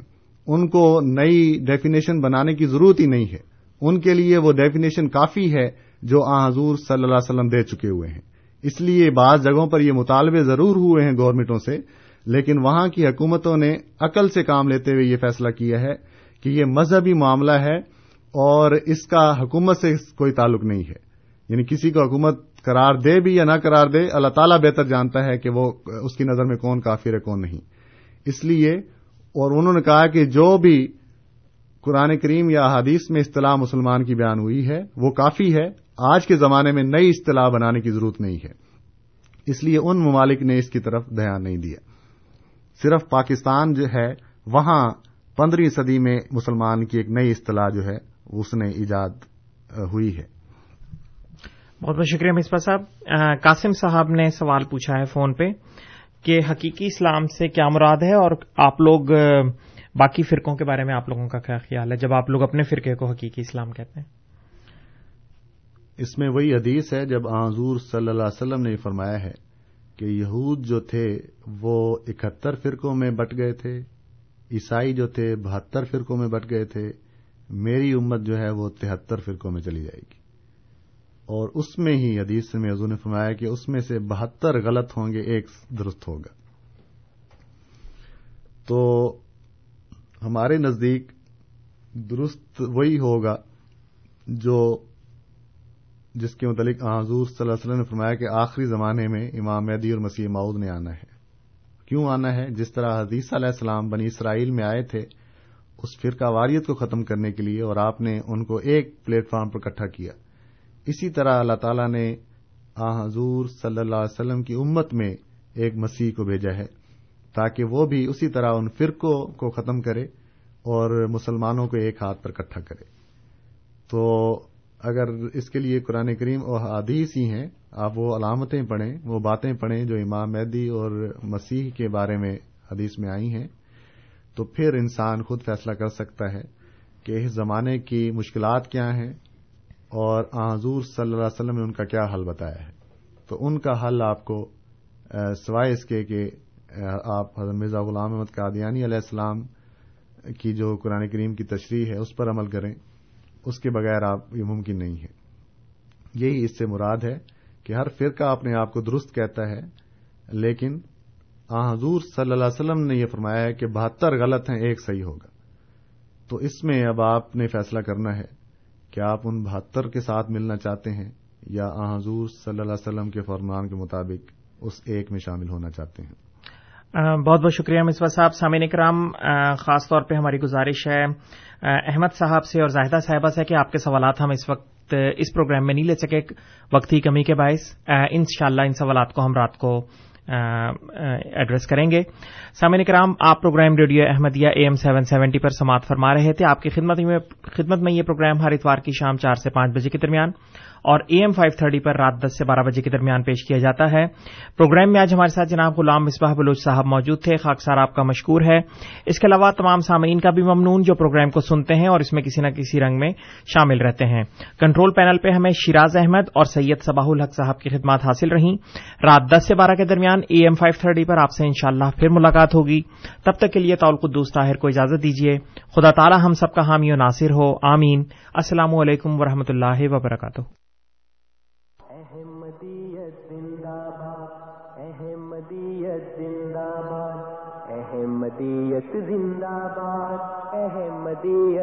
ان کو نئی ڈیفینیشن بنانے کی ضرورت ہی نہیں ہے۔ ان کے لیے وہ ڈیفینیشن کافی ہے جو آ حضور صلی اللہ علیہ وسلم دے چکے ہوئے ہیں۔ اس لیے بعض جگہوں پر یہ مطالبے ضرور ہوئے ہیں گورنمنٹوں سے، لیکن وہاں کی حکومتوں نے عقل سے کام لیتے ہوئے یہ فیصلہ کیا ہے کہ یہ مذہبی معاملہ ہے اور اس کا حکومت سے کوئی تعلق نہیں ہے۔ یعنی کسی کو حکومت قرار دے بھی یا نہ قرار دے، اللہ تعالیٰ بہتر جانتا ہے کہ وہ اس کی نظر میں کون کافر ہے، کون نہیں۔ اس لیے اور انہوں نے کہا کہ جو بھی قرآن کریم یا حدیث میں اصطلاح مسلمان کی بیان ہوئی ہے، وہ کافی ہے۔ آج کے زمانے میں نئی اصطلاح بنانے کی ضرورت نہیں ہے۔ اس لیے ان ممالک نے اس کی طرف دھیان نہیں دیا۔ صرف پاکستان جو ہے، وہاں پندرہویں صدی میں مسلمان کی ایک نئی اصطلاح جو ہے، اس نے ایجاد ہوئی ہے۔ بہت بہت شکریہ مصباح صاحب۔ قاسم صاحب نے سوال پوچھا ہے فون پہ کہ حقیقی اسلام سے کیا مراد ہے اور آپ لوگ باقی فرقوں کے بارے میں آپ لوگوں کا کیا خیال ہے؟ جب آپ لوگ اپنے فرقے کو حقیقی اسلام کہتے ہیں۔ اس میں وہی حدیث ہے جب حضور صلی اللہ علیہ وسلم نے یہ فرمایا ہے کہ یہود جو تھے وہ اکہتر فرقوں میں بٹ گئے تھے، عیسائی جو تھے بہتر فرقوں میں بٹ گئے تھے، میری امت جو ہے وہ تہتر فرقوں میں چلی جائے گی۔ اور اس میں ہی حدیث میں حضور نے فرمایا کہ اس میں سے بہتر غلط ہوں گے، ایک درست ہوگا۔ تو ہمارے نزدیک درست وہی ہوگا جو جس کے متعلق حضور صلی اللہ علیہ وسلم نے فرمایا کہ آخری زمانے میں امام مہدی اور مسیح معود نے آنا ہے۔ کیوں آنا ہے؟ جس طرح حدیث علیہ السلام بنی اسرائیل میں آئے تھے، اس فرقہ واریت کو ختم کرنے کے لیے اور آپ نے ان کو ایک پلیٹ فارم پر اکٹھا کیا۔ اسی طرح اللہ تعالی نے آ حضور صلی اللہ علیہ وسلم کی امت میں ایک مسیح کو بھیجا ہے تاکہ وہ بھی اسی طرح ان فرقوں کو ختم کرے اور مسلمانوں کو ایک ہاتھ پر اکٹھا کرے۔ تو اگر اس کے لیے قرآن کریم اور حادیث ہی ہیں، آپ وہ علامتیں پڑھیں، وہ باتیں پڑھیں جو امام مہدی اور مسیح کے بارے میں حدیث میں آئی ہیں، تو پھر انسان خود فیصلہ کر سکتا ہے کہ اس زمانے کی مشکلات کیا ہیں اور حضور صلی اللہ علیہ وسلم نے ان کا کیا حل بتایا ہے؟ تو ان کا حل آپ کو سوائے اس کے کہ آپ حضرت مرزا غلام احمد قادیانی علیہ السلام کی جو قرآن کریم کی تشریح ہے، اس پر عمل کریں، اس کے بغیر آپ، یہ ممکن نہیں ہے۔ یہی اس سے مراد ہے کہ ہر فرقہ اپنے آپ کو درست کہتا ہے، لیکن آ، حضور صلی اللہ علیہ وسلم نے یہ فرمایا ہے کہ بہتر غلط ہیں، ایک صحیح ہوگا۔ تو اس میں اب آپ نے فیصلہ کرنا ہے کہ آپ ان بہتر کے ساتھ ملنا چاہتے ہیں؟ یا آ حضور صلی اللہ علیہ وسلم کے فرمان کے مطابق اس ایک میں شامل ہونا چاہتے ہیں؟ بہت بہت شکریہ مصباح صاحب، سامعین کرام خاص طور پہ ہماری گزارش ہے احمد صاحب سے اور زاہدہ صاحبہ سے کہ آپ کے سوالات ہم اس وقت، اس پروگرام میں نہیں لے سکے، وقت کی کمی کے باعث ان شاء اللہ ان سوالات کو ہم رات کو ایڈریس کریں گے۔ سامعین کرام، آپ programme radio Ahmadiyya A M seven seventy پر سماعت فرما رہے تھے۔ آپ کی خدمت میں یہ پروگرام ہر اتوار کی شام چار سے پانچ بجے کے درمیان۔ اور اے ایم فائیو تھرٹی پر رات دس سے بارہ بجے کے درمیان پیش کیا جاتا ہے۔ پروگرام میں آج ہمارے ساتھ جناب غلام مصباح بلوچ صاحب موجود تھے۔ خاکسار آپ کا مشکور ہے۔ اس کے علاوہ تمام سامعین کا بھی ممنون جو پروگرام کو سنتے ہیں اور اس میں کسی نہ کسی رنگ میں شامل رہتے ہیں۔ کنٹرول پینل پہ ہمیں شیراز احمد اور سید صباح الحق صاحب کی خدمات حاصل رہیں۔ رات دس سے بارہ کے درمیان اے ایم فائیو تھرٹی پر آپ سے انشاءاللہ پھر ملاقات ہوگی۔ تب تک کے لیے طول قدوس طاہر کو اجازت دیجیے۔ خدا تعالی ہم سب کا حامی و ناصر ہو۔ آمین۔ السلام علیکم ورحمۃ اللہ وبرکاتہ۔